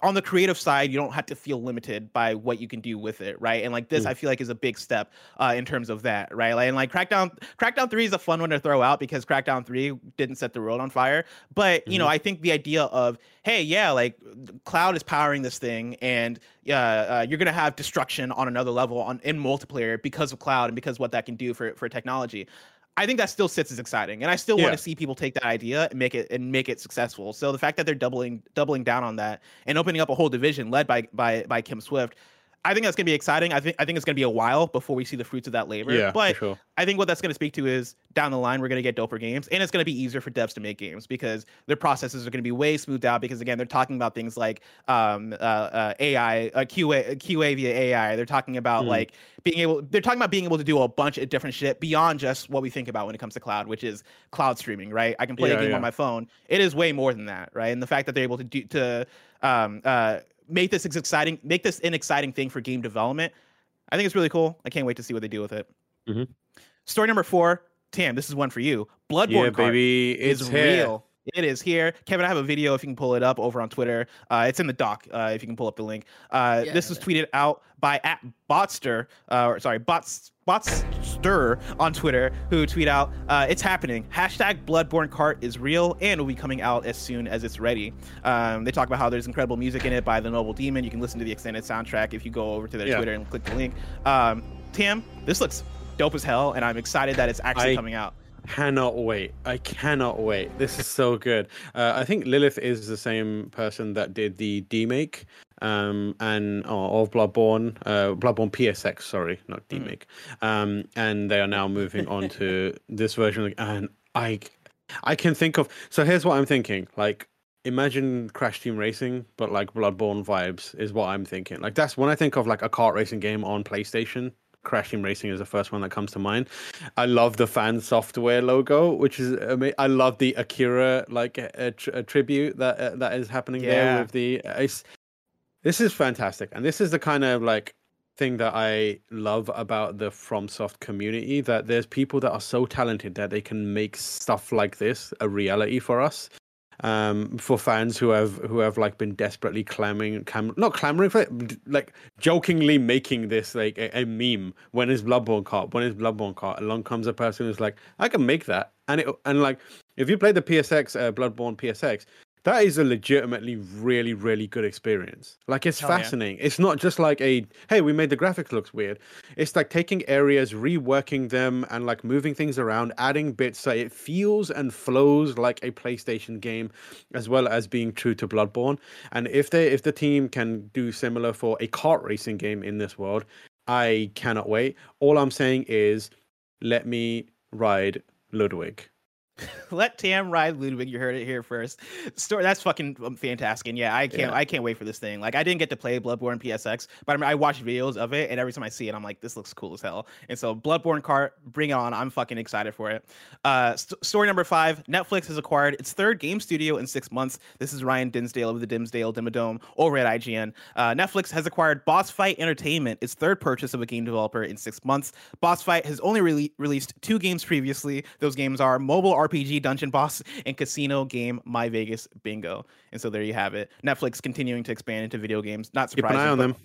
[SPEAKER 1] on the creative side, you don't have to feel limited by what you can do with it, right? And like this,
[SPEAKER 2] Mm.
[SPEAKER 1] I feel like is a big step uh, in terms of that, right? Like, and like Crackdown, Crackdown Three is a fun one to throw out because Crackdown Three didn't set the world on fire, but you know, I think the idea of hey, yeah, like cloud is powering this thing, and uh, uh, you're gonna have destruction on another level on in multiplayer because of cloud and because what that can do for for technology. I think that still sits as exciting, and I still want to see people take that idea and make it and make it successful. So the fact that they're doubling doubling down on that and opening up a whole division led by by by Kim Swift, I think that's gonna be exciting. I think I think it's gonna be a while before we see the fruits of that labor.
[SPEAKER 2] yeah
[SPEAKER 1] but
[SPEAKER 2] sure
[SPEAKER 1] I think what that's going to speak to is down the line, we're going to get doper games, and it's going to be easier for devs to make games because their processes are going to be way smoothed out. Because again, they're talking about things like um, uh, uh, AI, uh, QA, QA via AI. They're talking about
[SPEAKER 2] Hmm.
[SPEAKER 1] like being able. They're talking about being able to do a bunch of different shit beyond just what we think about when it comes to cloud, which is cloud streaming. Right? I can play
[SPEAKER 2] Yeah,
[SPEAKER 1] a game
[SPEAKER 2] yeah.
[SPEAKER 1] on my phone. It is way more than that, right? And the fact that they're able to do to um, uh, make this exciting, make this an exciting thing for game development. I think it's really cool. I can't wait to see what they do with it.
[SPEAKER 2] Mhm.
[SPEAKER 1] Story number four, Tam. This is one for you. Bloodborne
[SPEAKER 2] yeah baby
[SPEAKER 1] is
[SPEAKER 2] it's
[SPEAKER 1] real. It is here. Kevin, I have a video if you can pull it up over on Twitter. Uh, it's in the doc uh, if you can pull up the link. Uh,
[SPEAKER 3] Yeah,
[SPEAKER 1] this was tweeted out by at Botster, uh, or sorry, Bots Botster on Twitter, who tweet out, uh, "It's happening." Hashtag Bloodborne Cart is real and will be coming out as soon as it's ready. Um, they talk about how there's incredible music in it by the Noble Demon. You can listen to the extended soundtrack if you go over to their
[SPEAKER 2] Yeah.
[SPEAKER 1] Twitter and click the link. Um, Tim, this looks dope as hell, and I'm excited that it's actually
[SPEAKER 2] I-
[SPEAKER 1] coming out.
[SPEAKER 2] Cannot wait. I cannot wait. This is so good. Uh, I think Lilith is the same person that did the demake um, and oh, of Bloodborne, uh, Bloodborne PSX. Sorry, not demake. Um, and they are now moving on to [laughs] this version. And I, I can think of. So here's what I'm thinking. Like, imagine Crash Team Racing, but like Bloodborne vibes is what I'm thinking. Like that's when I think of like a kart racing game on PlayStation. Crash Team Racing is the first one that comes to mind. I love the fan software logo, which is ama- I love the Akira like a, a tribute that uh, that is happening
[SPEAKER 1] Yeah.
[SPEAKER 2] there with the. ice. This is fantastic, and this is the kind of like thing that I love about the FromSoft community. That there's people that are so talented that they can make stuff like this a reality for us. Um, for fans who have who have like been desperately clamoring, clam- not clamoring for it, like jokingly making this like a, a meme. When is Bloodborne cart? When is Bloodborne cart? Along comes a person who's like, I can make that, and it and like if you play the PSX uh, Bloodborne PSX, that is a legitimately really really good experience. Like it's
[SPEAKER 1] Hell yeah.
[SPEAKER 2] fascinating. It's not just like a hey we made the graphics looks weird. It's like taking areas, reworking them, and like moving things around, adding bits so it feels and flows like a PlayStation game, as well as being true to Bloodborne. And if they if the team can do similar for a kart racing game in this world, I cannot wait. All I'm saying is, let me ride Ludwig. [laughs]
[SPEAKER 1] Let Tam ride Ludwig. You heard it here first. Story that's fucking um, fantastic. And yeah, I can't
[SPEAKER 2] Yeah.
[SPEAKER 1] I can't wait for this thing. Like I didn't get to play Bloodborne PSX, but I, mean, I watch videos of it, and every time I see it, I'm like, this looks cool as hell. And so Bloodborne cart, bring it on. I'm fucking excited for it. Uh, st- story number five: Netflix has acquired its third game studio in six months. This is Ryan Dinsdale of the Dimsdale Dimmadome over at IGN. Uh, Netflix has acquired Boss Fight Entertainment, its third purchase of a game developer in six months. Boss Fight has only rele- released two games previously. Those games are mobile RPG Dungeon Boss and casino game My Vegas Bingo. And so there you have it. Netflix continuing to expand into video games. Not surprising.
[SPEAKER 2] Keep an eye on them.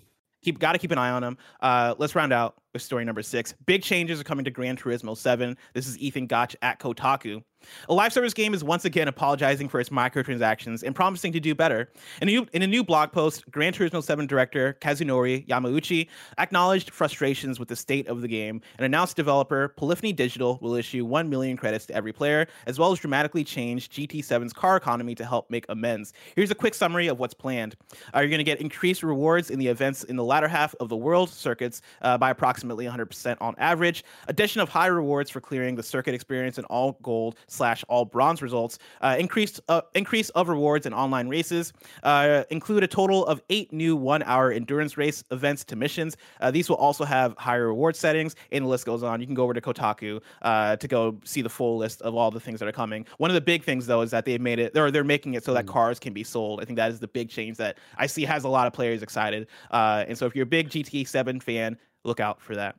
[SPEAKER 1] keep got to keep an eye on them. Uh, let's round out with story number six. Big changes are coming to Gran Turismo 7. This is Ethan Gach at Kotaku. A live service game is once again apologizing for its microtransactions and promising to do better. In a new, in a new blog post, Gran Turismo 7 director Kazunori Yamauchi acknowledged frustrations with the state of the game and announced developer Polyphony Digital will issue 1 million credits to every player, as well as dramatically change GT7's car economy to help make amends. Here's a quick summary of what's planned. Uh, you're going to get increased rewards in the events in the latter half of the world circuits uh, by approximately 100% on average. Addition of high rewards for clearing the circuit experience and all gold slash all bronze results. Uh, increased uh, increase of rewards in online races. Uh, include a total of eight new one-hour endurance race events to missions. Uh, these will also have higher reward settings, and the list goes on. You can go over to Kotaku uh, to go see the full list of all the things that are coming. One of the big things though is that they've made it, or they're making it so that cars can be sold. I think that is the big change that I see has a lot of players excited. Uh, and so if you're a big GTA 7 fan, look out for that.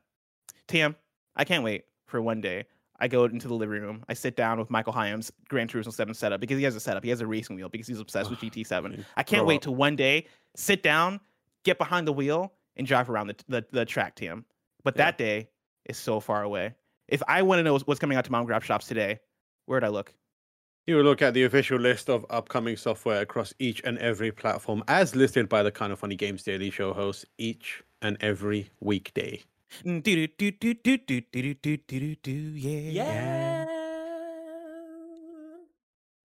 [SPEAKER 1] Tam, I can't wait for one day. I go into the living room. I sit down with Michael Hyams' Gran Turismo 7 setup because he has a setup. He has a racing wheel because he's obsessed with GT7. I can't wait
[SPEAKER 2] up.
[SPEAKER 1] to one day sit down, get behind the wheel, and drive around the the, the track, Tam. But
[SPEAKER 2] Yeah.
[SPEAKER 1] that day is so far away. If I want to know what's coming out to mom grab shops today, where'd I look?
[SPEAKER 2] You will look at the official list of upcoming software across each and every platform as listed by the Kind of Funny Games Daily Show hosts each and every weekday.
[SPEAKER 1] Mm, do do do do do do do do do do do yeah.
[SPEAKER 3] Yeah.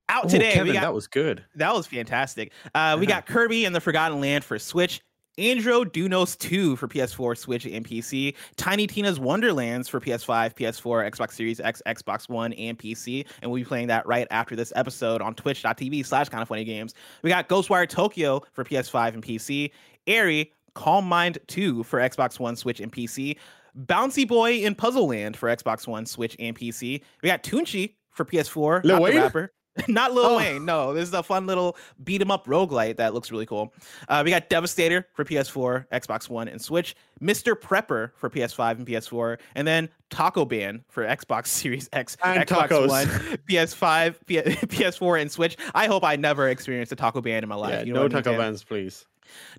[SPEAKER 1] Out
[SPEAKER 2] Oh,
[SPEAKER 1] today.
[SPEAKER 2] Kevin,
[SPEAKER 1] we got
[SPEAKER 2] that was good.
[SPEAKER 1] That was fantastic. Uh, we
[SPEAKER 2] Yeah.
[SPEAKER 1] got Kirby and the Forgotten Land for Switch. Andro Dunos 2 for PS4, Switch, and PC. Tiny Tina's Wonderlands for PS5, PS4, Xbox Series X, Xbox One, and PC. And we'll be playing that right after this episode on twitch.tv slash kind of funny games. We got Ghostwire Tokyo for PS5 and PC. Aery, Calm Mind 2 for Xbox One, Switch, and PC. Bouncy Boy in Puzzle Land for Xbox One, Switch, and PC. We got Tunche for PS4,
[SPEAKER 2] Lil
[SPEAKER 1] not
[SPEAKER 2] Wayne?
[SPEAKER 1] the rapper. [laughs] Not Lil
[SPEAKER 2] Oh.
[SPEAKER 1] Wayne. No, this is a fun little beat 'em up roguelite that looks really cool. Uh, we got Devastator for PS4, Xbox One, and Switch. Mr. Prepper for PS5 and PS4, and then Taco Ban for Xbox [laughs] Series X,
[SPEAKER 2] And
[SPEAKER 1] Xbox
[SPEAKER 2] tacos.
[SPEAKER 1] One, PS5, P- PS4, and Switch. I hope I never experience a Taco Ban in my life.
[SPEAKER 2] Yeah,
[SPEAKER 1] you know
[SPEAKER 2] no
[SPEAKER 1] what I mean,
[SPEAKER 2] taco bans, please.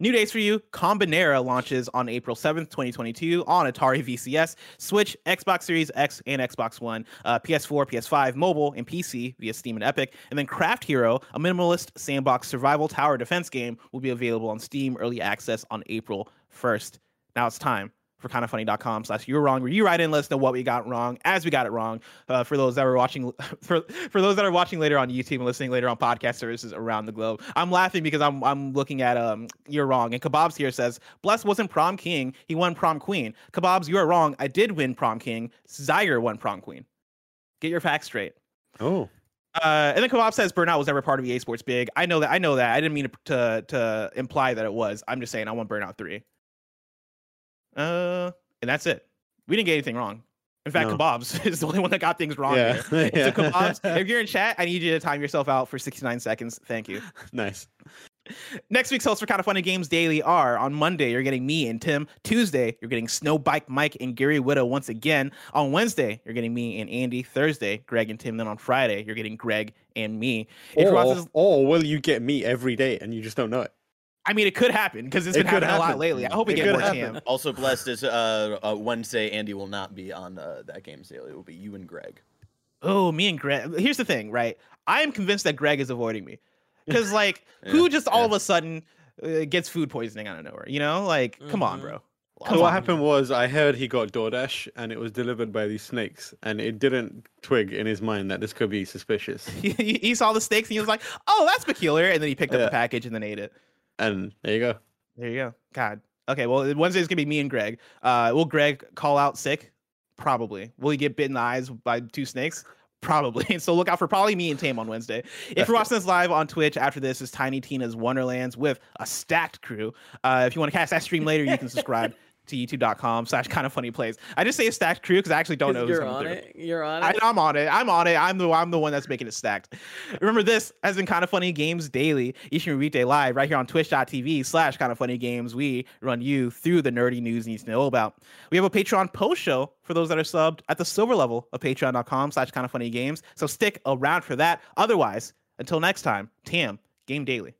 [SPEAKER 1] New dates for you. Combinera launches on April 7th, 2022 on Atari VCS, Switch, Xbox Series X, and Xbox One, uh, PS4, PS5, mobile, and PC via Steam and Epic. And then Craft Hero, a minimalist sandbox survival tower defense game, will be available on Steam Early Access on April 1st. Now it's time for kindoffunny.com slash you're wrong where you write in let us know what we got wrong as we got it wrong uh, for those that were watching [laughs] for for those that are watching later on youtube and listening later on podcast services around the globe i'm laughing because i'm i'm looking at um you're wrong and kebabs here says bless wasn't prom king he won prom queen kebabs you're wrong i did win prom king Zyger won prom queen get your facts straight
[SPEAKER 2] Oh,
[SPEAKER 1] uh, and then Kebab says Burnout was never part of EA Sports Big. I know that. I know that. I didn't mean to, to to imply that it was. I'm just saying I want Burnout three. Uh, and that's it. We didn't get anything wrong. In fact,
[SPEAKER 2] No.
[SPEAKER 1] Kebabs [laughs] is the only one that got things wrong.
[SPEAKER 2] Yeah.
[SPEAKER 1] Here. [laughs]
[SPEAKER 2] Yeah.
[SPEAKER 1] So Kebabs, [laughs] if you're in chat, I need you to time yourself out for 69 seconds. Thank you.
[SPEAKER 2] nice.
[SPEAKER 1] Next week's hosts for Kind of Funny Games Daily are on Monday, you're getting me and Tim. Tuesday, you're getting Snow Bike Mike and Gary Whitta once again. On Wednesday, you're getting me and Andy. Thursday, Greg and Tim. Then on Friday, you're getting Greg and me. If
[SPEAKER 2] Or,
[SPEAKER 1] this-
[SPEAKER 2] or will you get me every day and you just don't know it?
[SPEAKER 1] I mean, it could happen because it's been
[SPEAKER 2] could
[SPEAKER 1] happening a lot lately. I hope we
[SPEAKER 2] It
[SPEAKER 1] get
[SPEAKER 2] could
[SPEAKER 1] more
[SPEAKER 2] happen.
[SPEAKER 1] Tam.
[SPEAKER 6] Also blessed is uh, uh, Wednesday. Andy will not be on uh, that game's daily. It will be you and Greg.
[SPEAKER 1] Oh, me and Greg. Here's the thing, right? I am convinced that Greg is avoiding me because, [laughs] like, who just all of a sudden uh, gets food poisoning out of nowhere? You know, like, come on,
[SPEAKER 3] Mhm.
[SPEAKER 1] bro.
[SPEAKER 2] So what
[SPEAKER 1] on.
[SPEAKER 2] happened was I heard he got DoorDash and it was delivered by these snakes and it didn't twig in his mind that this could be suspicious.
[SPEAKER 1] He, [laughs] he- he saw the snakes and he was like, "Oh, that's peculiar," and then he picked up
[SPEAKER 2] Yeah.
[SPEAKER 1] the package and then ate it.
[SPEAKER 2] And there you go.
[SPEAKER 1] There you go. God. Okay. Well, Wednesday's gonna be me and Greg. Uh, will Greg call out sick? Probably. Will he get bit in the eyes by two snakes? Probably. [laughs] So look out for probably me and Tame on Wednesday. If you're watching this live on Twitch after this is Tiny Tina's Wonderlands with a stacked crew. Uh, if you want to catch that stream later, you can subscribe to youtube.com slash kind of funny plays. I just say stacked crew because I actually don't know who's
[SPEAKER 3] You're on
[SPEAKER 1] through.
[SPEAKER 3] it. You're on
[SPEAKER 1] I,
[SPEAKER 3] it.
[SPEAKER 1] I'm on it. I'm on it. I'm the I'm the one that's making it stacked. Remember, this has been kind of funny games daily, each and every weekday live right here on twitch.tv slash kind of funny games. We run you through the nerdy news you need to know about. We have a Patreon post show for those that are subbed at the silver level of patreon.com slash kind of funny games. So stick around for that. Otherwise, until next time, Tam, game daily.